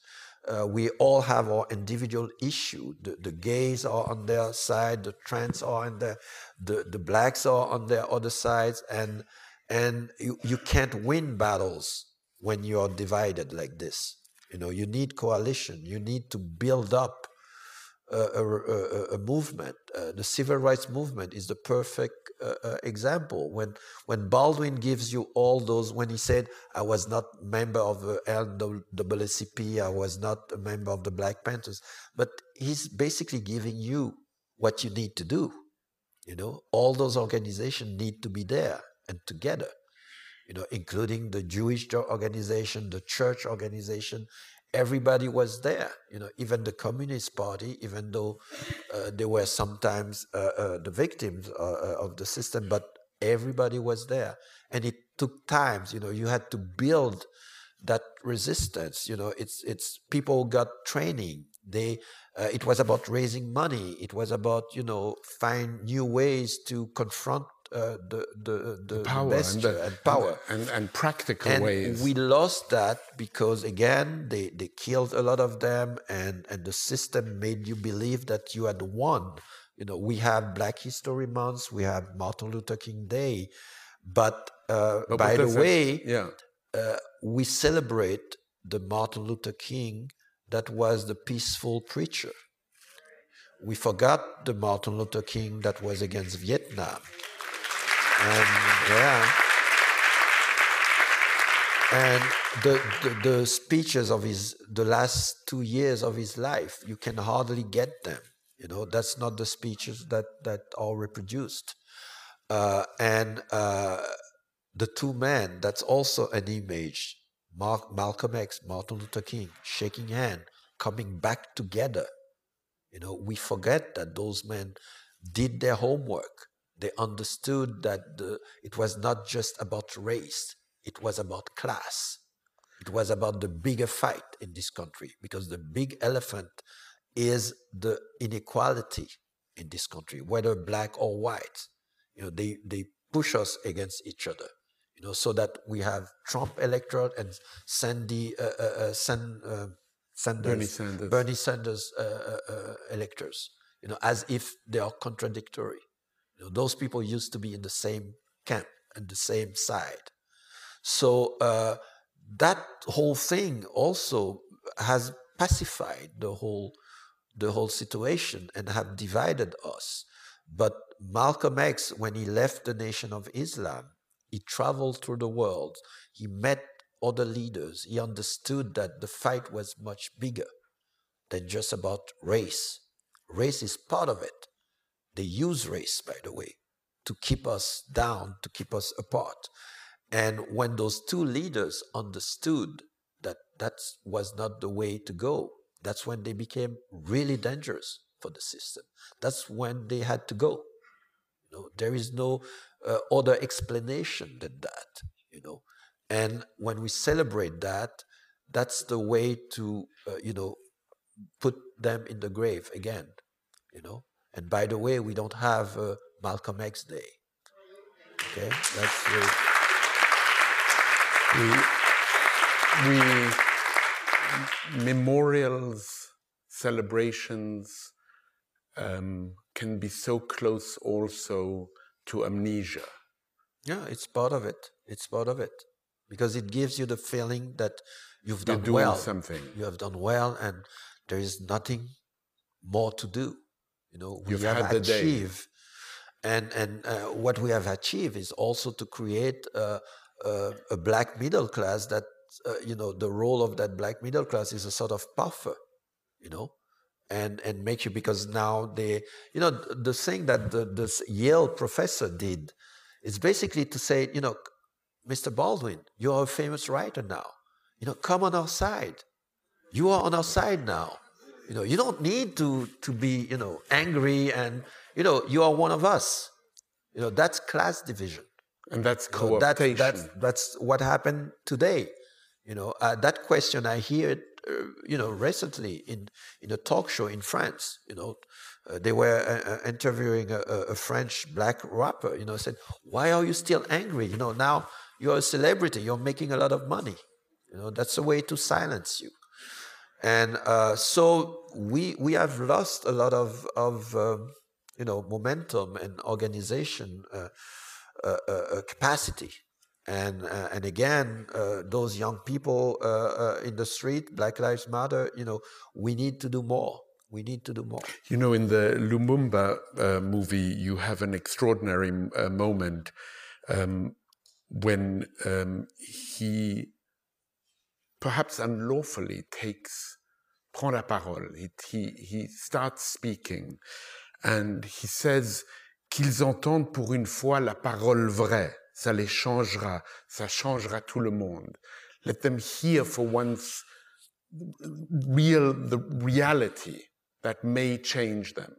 Uh, we all have our individual issue. The, the, gays are on their side, the trans are on their, the, the blacks are on their other sides, and and you, you can't win battles when you are divided like this. You know, you need coalition. You need to build up a, a, a movement. Uh, the civil rights movement is the perfect uh, uh, example. When when Baldwin gives you all those, when he said, "I was not member of the NAACP, I was not a member of the Black Panthers," but he's basically giving you what you need to do. You know, all those organizations need to be there and together you know, including the Jewish organization, the church organization. Everybody was there, you know, even the Communist Party, even though uh, they were sometimes uh, uh, the victims uh, uh, of the system, but everybody was there. And it took times, you know, you had to build that resistance. You know, it's, it's people got training. They, uh, it was about raising money. It was about, you know, find new ways to confront uh, the, the, the, power and, the, and, power and, and practical and ways. We lost that because again they, they killed a lot of them and, and the system made you believe that you had won. You know, we have Black History Month, we have Martin Luther King Day, but, uh, but by the way, yeah. Uh, we celebrate the Martin Luther King that was the peaceful preacher we forgot the Martin Luther King that was against Vietnam. And yeah. And the, the, the, speeches of his, the last two years of his life, you can hardly get them. You know, that's not the speeches that, that are reproduced. Uh, and uh, the two men, that's also an image. Mark, Malcolm X, Martin Luther King, shaking hand, coming back together. You know, we forget that those men did their homework. They understood that the, it was not just about race, it was about class. It was about the bigger fight in this country because the big elephant is the inequality in this country, whether black or white. You know, they, they push us against each other you know, so that we have Trump electorate and Sandy, uh, uh, uh San, uh, Sanders, Bernie Sanders, Bernie Sanders uh, uh, electors, you know, as if they are contradictory. Know, those people used to be in the same camp and the same side. So uh, that whole thing also has pacified the whole the whole situation and have divided us. But Malcolm X, when he left the Nation of Islam, he traveled through the world. He met other leaders. He understood that the fight was much bigger than just about race. Race is part of it. They use race, by the way, to keep us down, to keep us apart. And when those two leaders understood that that was not the way to go, that's when they became really dangerous for the system. That's when they had to go. You know, there is no uh, other explanation than that, you know. And when we celebrate that, that's the way to, uh, you know, put them in the grave again, you know. And by the way, we don't have uh, Malcolm X Day. Okay, that's we, we memorials, celebrations um, can be so close also to amnesia. Yeah, it's part of it. It's part of it because it gives you the feeling that you've done You're well. Something you have done well, and there is nothing more to do. You know, we You've have achieved, and and uh, what we have achieved is also to create a, a, a black middle class that uh, you know the role of that black middle class is a sort of buffer. You know, and and make you because now they you know the thing that the, this Yale professor did is basically to say you know Mr. Baldwin you're a famous writer now you know come on our side you are on our side now you know you don't need to to be you know angry and you know you are one of us you know that's class division and that's know, that, that's, that's what happened today you know uh, that question I hear it uh, you know, recently in in a talk show in France, you know, uh, they were uh, uh interviewing a, a, French black rapper. You know, said, "Why are you still angry? You know, now you're a celebrity, you're making a lot of money. You know, that's a way to silence you." And uh, so we we have lost a lot of of um, you know momentum and organization uh, capacity. And uh, and again uh, those young people uh, uh, in the street black lives matter you know we need to do more. We need to do more. You know in the lumumba uh, movie you have an extraordinary uh, moment um, when um, he perhaps unlawfully takes prend la parole he, he, he starts speaking and he says qu'ils entendent pour une fois la parole vraie ça les changera, ça changera tout le monde. Let them hear for once real the reality that may change them.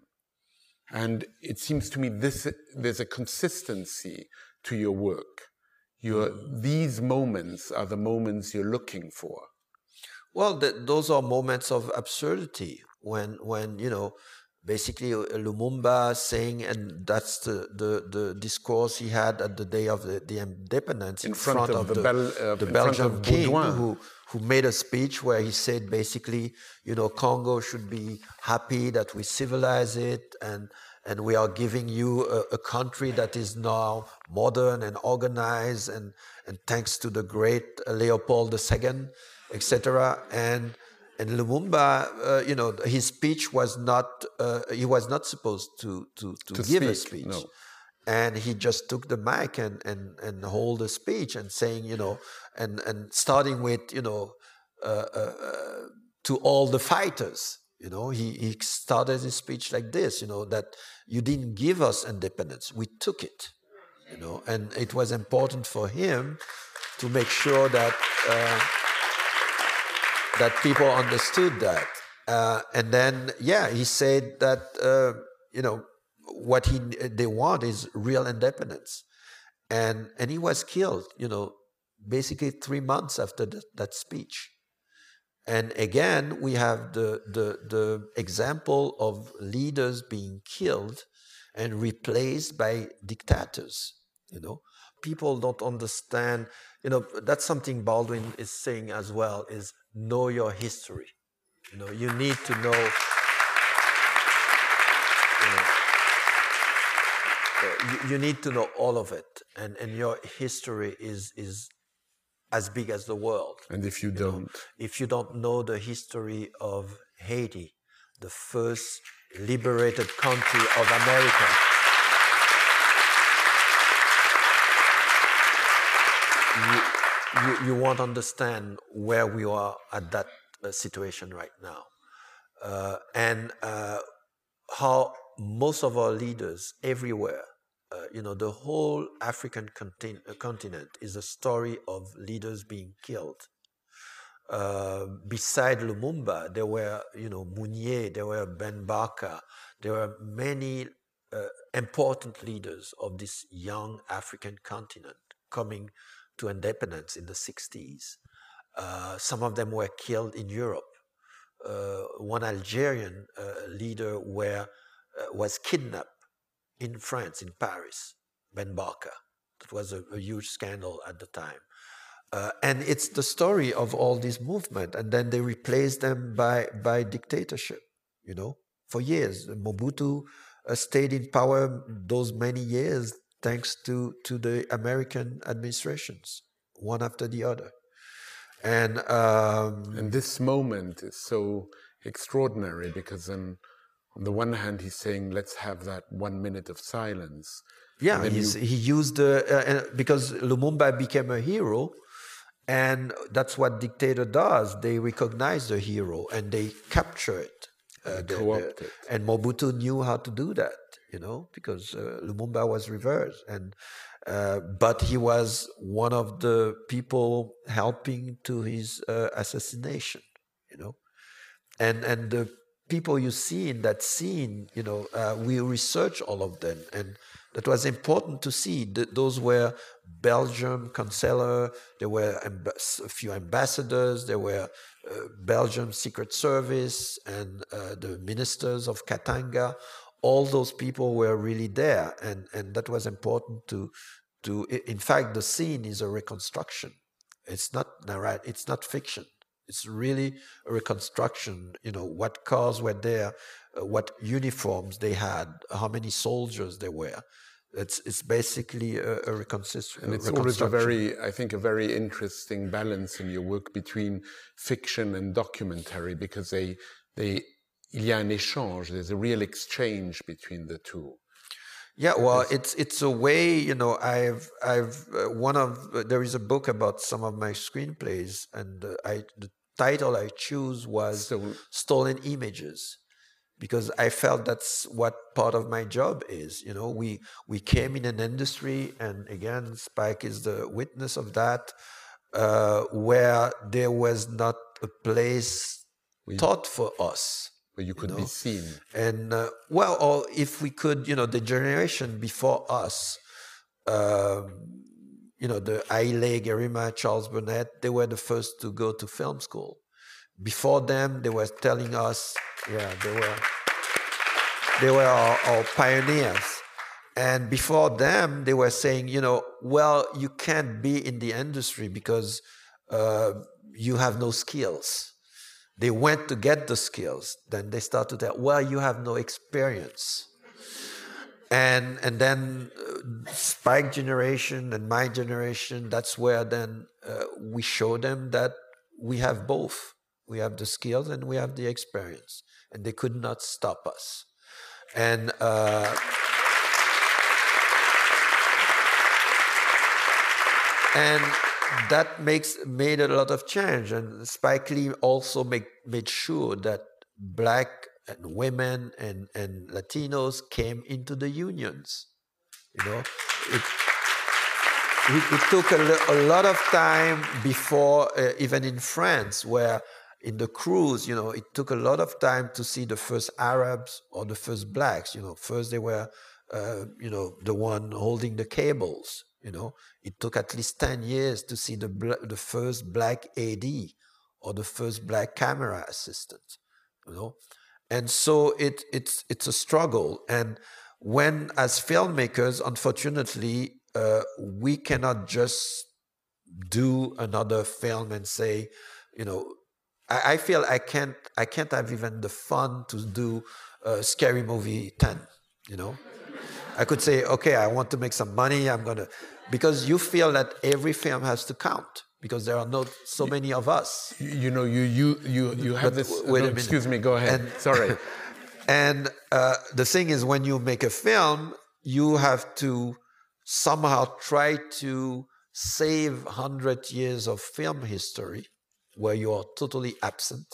And it seems to me this there's a consistency to your work. Your these moments are the moments you're looking for. Well, the, those are moments of absurdity when when you know basically Lumumba saying, and that's the, the, the, discourse he had at the day of the, the independence in, in front, front, of, of the, Bel, uh, the Belgian king who, who made a speech where he said basically, you know, Congo should be happy that we civilize it and, and we are giving you a, a country that is now modern and organized and, and thanks to the great Leopold II, etc. And and Lumumba, uh, you know, his speech was not, uh, he was not supposed to, to, to, To give a speech. no. And he just took the mic and, and, and hold a speech and saying, you know, and, and starting with, you know, uh, uh, uh, to all the fighters, you know, he, he started his speech like this, you know, that you didn't give us independence, we took it, you know, and it was important for him to make sure that uh, that people understood that. Uh, and then, yeah, he said that uh, you know what he they want is real independence, and and he was killed. You know, basically three months after that speech. And again, we have the, the the example of leaders being killed and replaced by dictators. You know, people don't understand. You know, that's something Baldwin is saying as well. Is know your history. You know, you need to know. You, you need to know all of it, and and your history is is as big as the world. And if you you don't, If you don't know the history of Haiti, the first liberated country of America, you, you, you won't understand where we are at that uh, situation right now. Uh, and uh, how most of our leaders everywhere, uh, you know, the whole African uh, continent is a story of leaders being killed. Uh, beside Lumumba, there were, you know, Moumié, there were Ben Barka, there were many uh, important leaders of this young African continent coming to independence in the 60s. Uh, some of them were killed in Europe. Uh, one Algerian leader were, was kidnapped in France, in Paris, Ben Barka. It was a, a huge scandal at the time. Uh, and it's the story of all this movement. And then they replaced them by, by dictatorship, you know, for years. Mobutu uh, stayed in power those many years thanks to, to the American administrations, one after the other. And um, and this moment is so extraordinary because then, on the one hand, he's saying, "Let's have that one minute of silence." Yeah, he's, you- he used uh, uh, because Lumumba became a hero, and that's what dictator does. They recognize the hero and they capture it. Uh, the- the- co-opt and Mobutu knew how to do that, you know, because uh, Lumumba was reversed, and uh, but he was one of the people helping to his uh, assassination, you know, and and the people you see in that scene, you know, uh, we research all of them, and that was important to see. Th- those were Belgium chancellor, there were ambas- a few ambassadors, there were uh, Belgium Secret Service, and uh, the ministers of Katanga. All those people were really there, and and that was important to to. In fact, the scene is a reconstruction. It's not narrat. It's not fiction. It's really a reconstruction. You know what cars were there, uh, what uniforms they had, how many soldiers there were. It's it's basically a, a, reconstru- And it's always a very, I think, a very interesting balance in your work between fiction and documentary because they, they, il y a un échange. There's a real exchange between the two. Yeah, well, it's it's a way, you know. I've I've uh, one of uh, there is a book about some of my screenplays, and uh, I the title I choose was Stolen- stolen images, because I felt that's what part of my job is. You know, we we came in an industry, and again, Spike is the witness of that, uh, where there was not a place taught for us Where you could know. be seen. and uh, well or if we could you know the generation before us um, you know the Haile, Gerima, Charles Burnett, they were the first to go to film school. Before them, they were telling us, yeah, they were they were our, our pioneers. And before them, they were saying, you know, well, you can't be in the industry because uh, you have no skills. They went to get the skills. Then they started to tell, well, you have no experience. And and then uh, Spike generation and my generation, that's where then uh, we show them that we have both. we have the skills, and we have the experience. And they could not stop us. And uh, and that makes made a lot of change. And Spike Lee also make, made sure that black and women and, and Latinos came into the unions. You know, it, it, it took a, a, lot of time before, uh, even in France, where in the crews, you know, it took a lot of time to see the first Arabs or the first blacks. You know, first they were, uh, you know, the one holding the cables. You know, it took at least 10 years to see the, the first black AD or the first black camera assistant, you know. And so it, it's, it's a struggle. And when, as filmmakers, unfortunately, uh, we cannot just do another film and say, you know, I, I, feel I can't, I can't have even the fun to do a scary movie 10, you know. I could say, okay, I want to make some money. I'm to, because you feel that every film has to count because there are not so many of us. You know, you you you you have but this. Wait no, excuse me. Go ahead. And, [LAUGHS] Sorry. And uh, the thing is, when you make a film, you have to somehow try to save hundred years of film history where you are totally absent.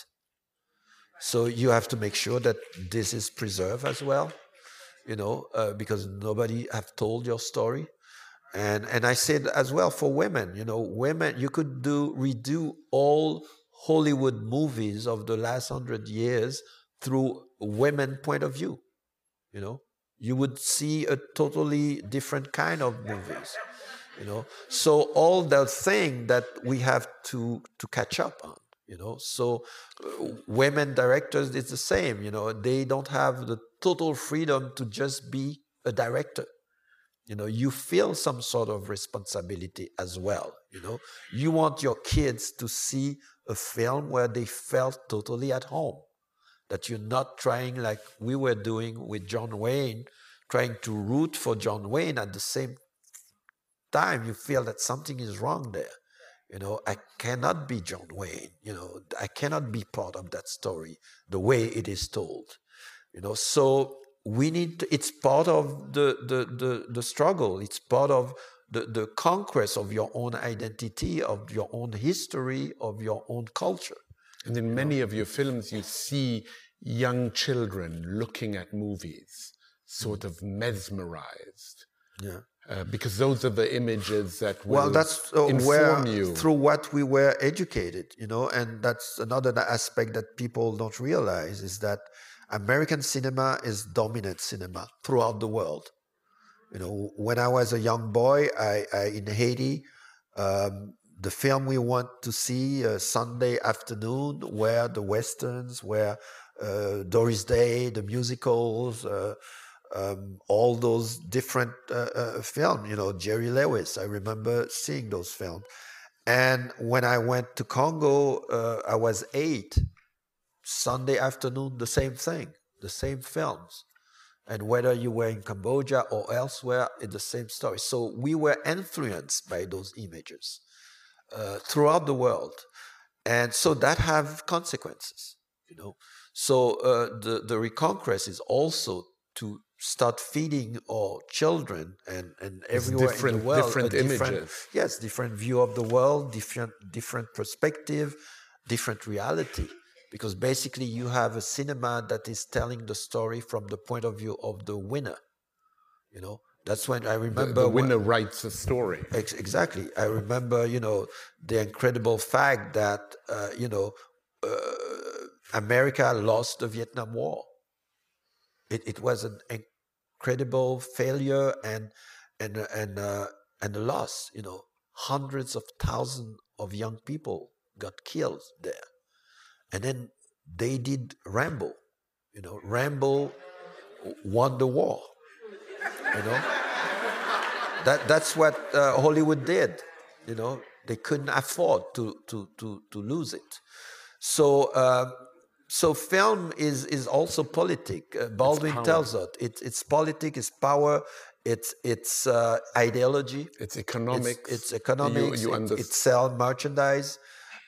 So you have to make sure that this is preserved as well you know, uh, because nobody have told your story. And and I said as well for women, you know, women you could do redo all Hollywood movies of the last hundred years through women point of view. You know, you would see a totally different kind of movies. You know, so all the thing that we have to to catch up on you know so uh, women directors it's the same you know they don't have the total freedom to just be a director you know you feel some sort of responsibility as well you know you want your kids to see a film where they felt totally at home that you're not trying like we were doing with john wayne trying to root for john wayne at the same time you feel that something is wrong there you know, I cannot be John Wayne. You know, I cannot be part of that story the way it is told. You know, so we need. To, it's part of the the the, the struggle. It's part of the, the conquest of your own identity, of your own history, of your own culture. And in many of your films, you see young children looking at movies, sort of mesmerized. Yeah. Uh, because those are the images that will well that's uh, where you. through what we were educated you know and that's another aspect that people don't realize is that american cinema is dominant cinema throughout the world you know when i was a young boy i, I in haiti um, the film we want to see uh, sunday afternoon were the westerns were uh, doris day the musicals uh, um, all those different uh, uh, films. You know, Jerry Lewis. I remember seeing those films. And when I went to Congo, uh, I was eight. Sunday afternoon, the same thing, the same films. And whether you were in Cambodia or elsewhere, it's the same story. So we were influenced by those images uh, throughout the world, and so that have consequences. You know, so uh, the the reconquest is also to start feeding our children and, and everywhere different, in the world different different images. yes different view of the world different different perspective different reality because basically you have a cinema that is telling the story from the point of view of the winner you know? That's when i remember the, the winner when, writes a story. Ex- exactly. I remember you know the incredible fact that uh, you know uh, america lost the vietnam war. It, it was an incredible failure and and and uh, and a loss. You know, hundreds of thousands of young people got killed there, and then they did Rambo. You know, Rambo won the war. You know, that that's what uh, Hollywood did. You know, they couldn't afford to to to to lose it. So. Uh, so film is is also politic. Uh, Baldwin tells us it, it's politic, it's power, it's it's uh, ideology, it's economics, it's, it's economics, you, you it, it's sell merchandise,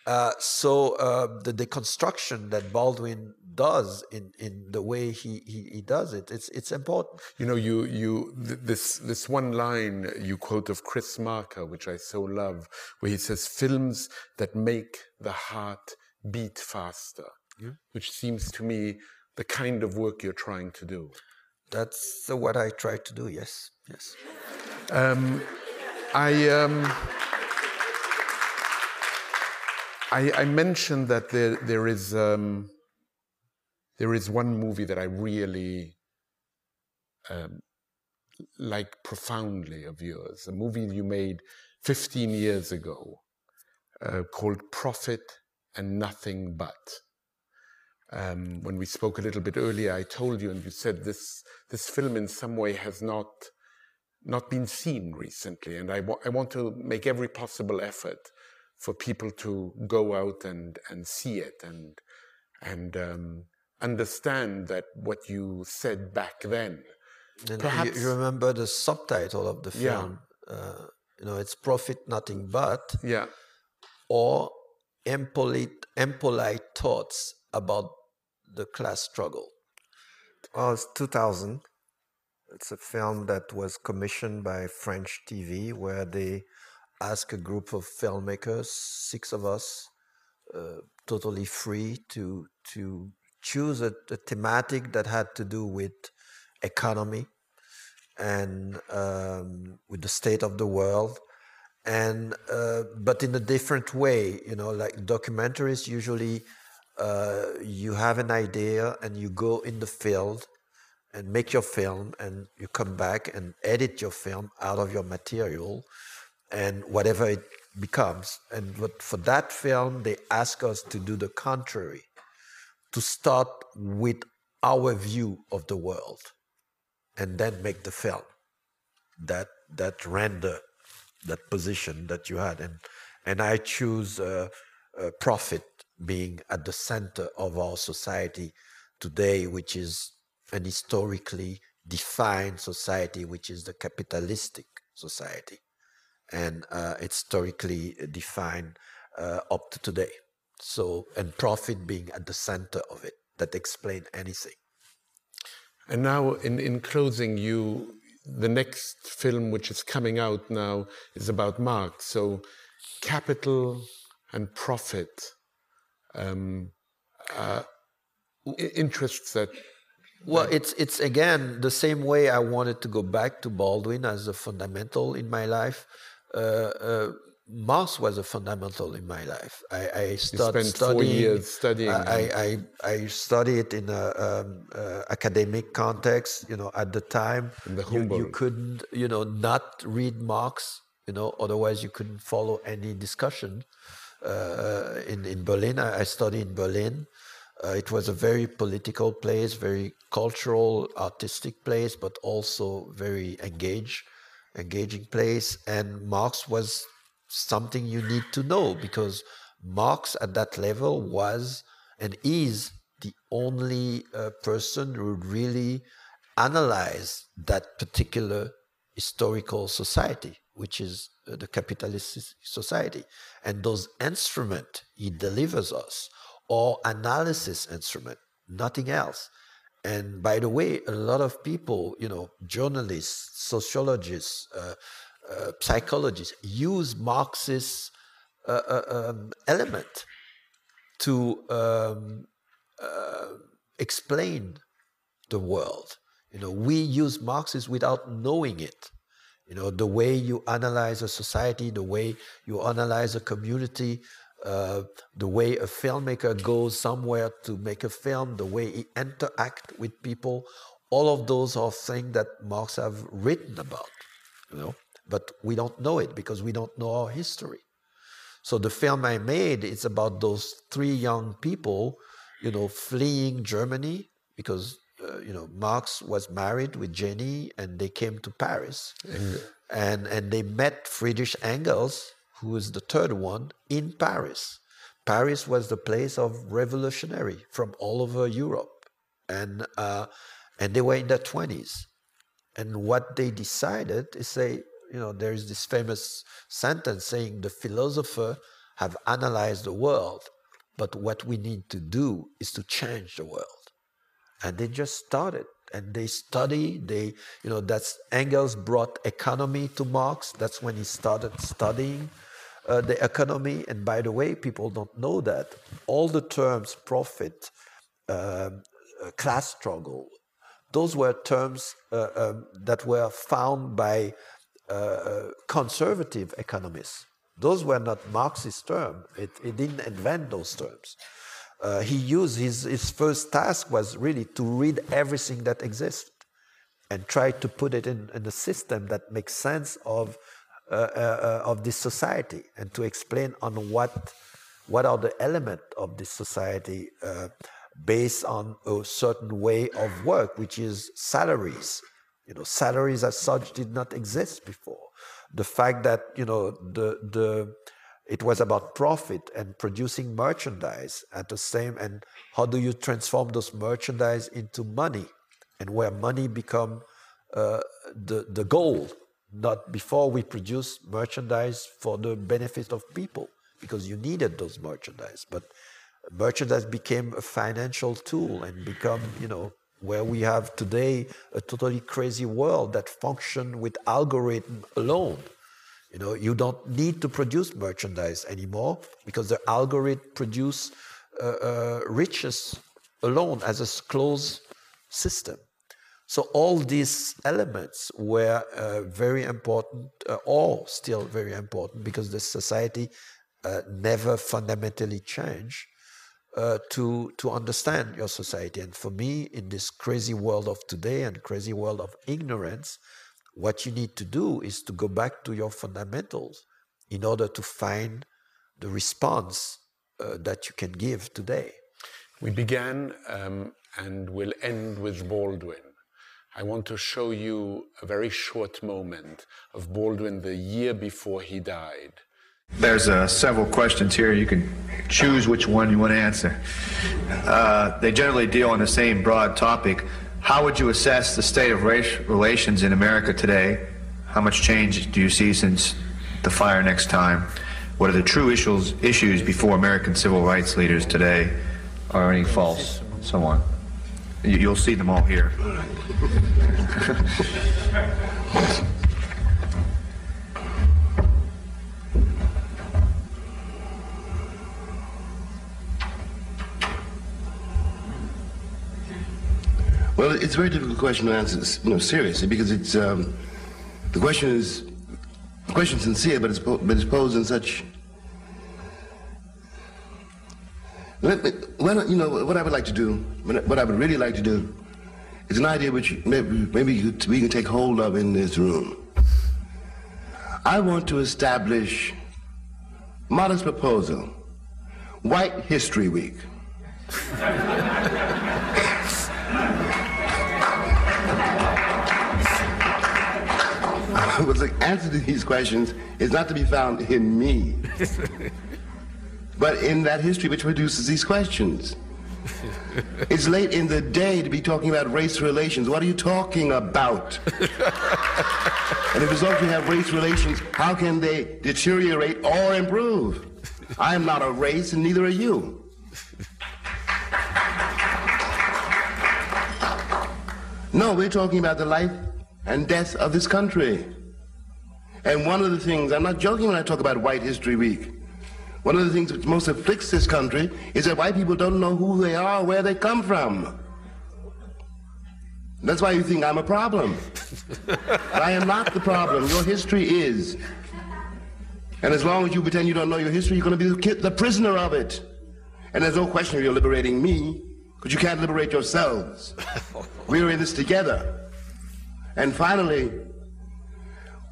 Uh, so uh, the deconstruction that Baldwin does in, in the way he, he, he, does it, it's, it's important. You know, you, you this, this one line you quote of Chris Marker, which I so love, where he says, films that make the heart beat faster, yeah. which seems to me the kind of work you're trying to do. That's what I try to do, yes, yes. Um, I... Um, I, I, mentioned that there, there is um, there is one movie that I really um, like profoundly of yours, a movie you made 15 years ago uh, called Profit and Nothing But. Um, when we spoke a little bit earlier, I told you, and you said this this film in some way has not not been seen recently, and I, wa- I want to make every possible effort for people to go out and, and see it and, and um, understand that what you said back then. And Perhaps, you, you remember the subtitle of the film. Yeah. Uh, you know, it's profit Nothing But. Yeah. Or impolite, impolite thoughts about the class struggle. Well, it's 2000. It's a film that was commissioned by French TV where they ask a group of filmmakers, six of us, uh, totally free to to choose a, a, thematic that had to do with economy and um, with the state of the world, and uh, but in a different way. You know, like documentaries usually. Uh, you have an idea and you go in the field and make your film and you come back and edit your film out of your material and whatever it becomes. And for that film, they ask us to do the contrary, to start with our view of the world, and then make the film that that render that position that you had. And and I choose uh, uh, profit being at the center of our society today, which is an historically defined society, which is the capitalistic society and uh, historically defined uh, up to today. So, and profit being at the center of it, that explain anything. And now, in, in closing, you the next film which is coming out now is about Marx. So, capital and profit um, uh, interests that well, it's it's again the same way I wanted to go back to Baldwin as a fundamental in my life. Uh, uh, Marx was a fundamental in my life. I, I started studying. Four years studying. I, I, I studied in a um, uh, academic context. You know, at the time, the you, you, couldn't, you know, not read Marx. You know, otherwise you couldn't follow any discussion. Uh, in in Berlin, I, I, studied in Berlin. Uh, it was a very political place, very cultural, artistic place, but also very engaged engaging place. And Marx was something you need to know because Marx at that level was and is the only uh, person who really analyzed that particular historical society, which is uh, the capitalist society. And those instruments he delivers us or analysis instrument, nothing else. And by the way, a lot of people, you know, journalists, sociologists, uh, uh, psychologists, use Marxist uh, uh um, element to um, uh, explain the world. You know, we use Marxism without knowing it. You know, the way you analyze a society, the way you analyze a community, uh, the way a filmmaker goes somewhere to make a film, the way he interact with people, all of those are things that Marx have written about, you know. But we don't know it because we don't know our history. So the film I made is about those three young people, you know, fleeing Germany because uh, you know Marx was married with Jenny and they came to Paris, and and they met Friedrich Engels who is the third one, in Paris. Paris was the place of revolutionary from all over Europe, and uh, and they were in their twenties. And what they decided is say, you know, there is this famous sentence saying the philosopher have analyzed the world, but what we need to do is to change the world. And they just started and they study they you know that's engels brought economy to marx that's when he started studying uh, the economy. And by the way people don't know that all the terms profit um, uh, class struggle those were terms uh, um, that were found by uh, uh, conservative economists. Those were not marxist terms it, it didn't invent those terms. Uh, he used his, his first task was really to read everything that existed and try to put it in, in a system that makes sense of, uh, uh, of this society and to explain on what, what are the elements of this society uh, based on a certain way of work, which is salaries. You know, salaries as such did not exist before. The fact that, you know, the, the, it was about profit and producing merchandise at the same and how do you transform those merchandise into money and where money become uh, the, the goal not before we produce merchandise for the benefit of people because you needed those merchandise but merchandise became a financial tool and become you know where we have today a totally crazy world that function with algorithm alone you know, you don't need to produce merchandise anymore because the algorithm produce uh, uh, riches alone as a closed system. So all these elements were uh, very important, uh, all still very important, because the society uh, never fundamentally changed uh, to to understand your society. And for me, in this crazy world of today and crazy world of ignorance, what you need to do is to go back to your fundamentals in order to find the response uh, that you can give today. We began um, and will end with Baldwin. I want to show you a very short moment of Baldwin the year before he died. There's uh, several questions here. You can choose which one you want to answer. Uh, they generally deal on the same broad topic. How would you assess the state of race relations in America today? How much change do you see since the fire next time? What are the true issues, issues before American civil rights leaders today? Are any false? So on. You'll see them all here. Well, it's a very difficult question to answer, you know, seriously, because it's um, the question is the question sincere, but it's but it's posed in such. You know, what I would like to do, what I would really like to do, is an idea which maybe, maybe we can take hold of in this room. I want to establish modest proposal, White History Week. [LAUGHS] but the answer to these questions is not to be found in me, [LAUGHS] but in that history which produces these questions. [LAUGHS] It's late in the day to be talking about race relations. What are you talking about? [LAUGHS] and if as long as we have race relations, how can they deteriorate or improve? I am not a race, and neither are you. No, we're talking about the life and death of this country. And one of the things, I'm not joking when I talk about White History Week. One of the things which most afflicts this country is that white people don't know who they are, where they come from. That's why you think I'm a problem. I am not the problem. Your history is. And as long as you pretend you don't know your history, you're going to be the prisoner of it. And there's no question you're liberating me, because you can't liberate yourselves. [LAUGHS] We're in this together. And finally,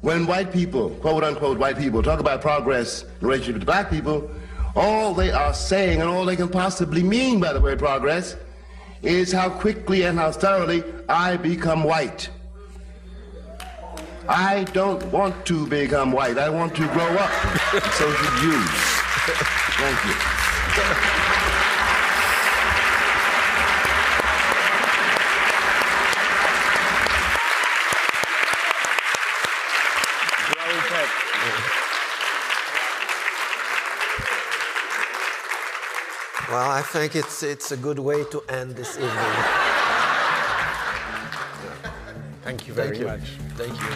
when white people, quote unquote white people, talk about progress in relationship to black people, all they are saying and all they can possibly mean by the word progress is how quickly and how thoroughly I become white. I don't want to become white. I want to grow up. [LAUGHS] so should you. Thank you. Well, I think it's it's a good way to end this evening. Thank you very Thank you. much. Thank you.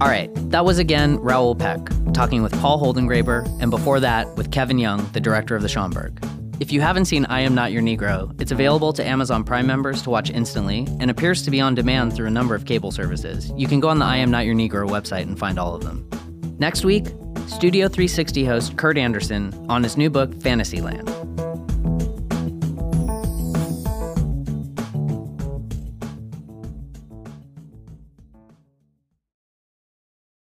All right, that was again Raoul Peck talking with Paul Holdengräber, and before that with Kevin Young, the director of the Schomburg. If you haven't seen I Am Not Your Negro, it's available to Amazon Prime members to watch instantly and appears to be on demand through a number of cable services. You can go on the I Am Not Your Negro website and find all of them. Next week, Studio 360 host Kurt Andersen on his new book, Fantasyland.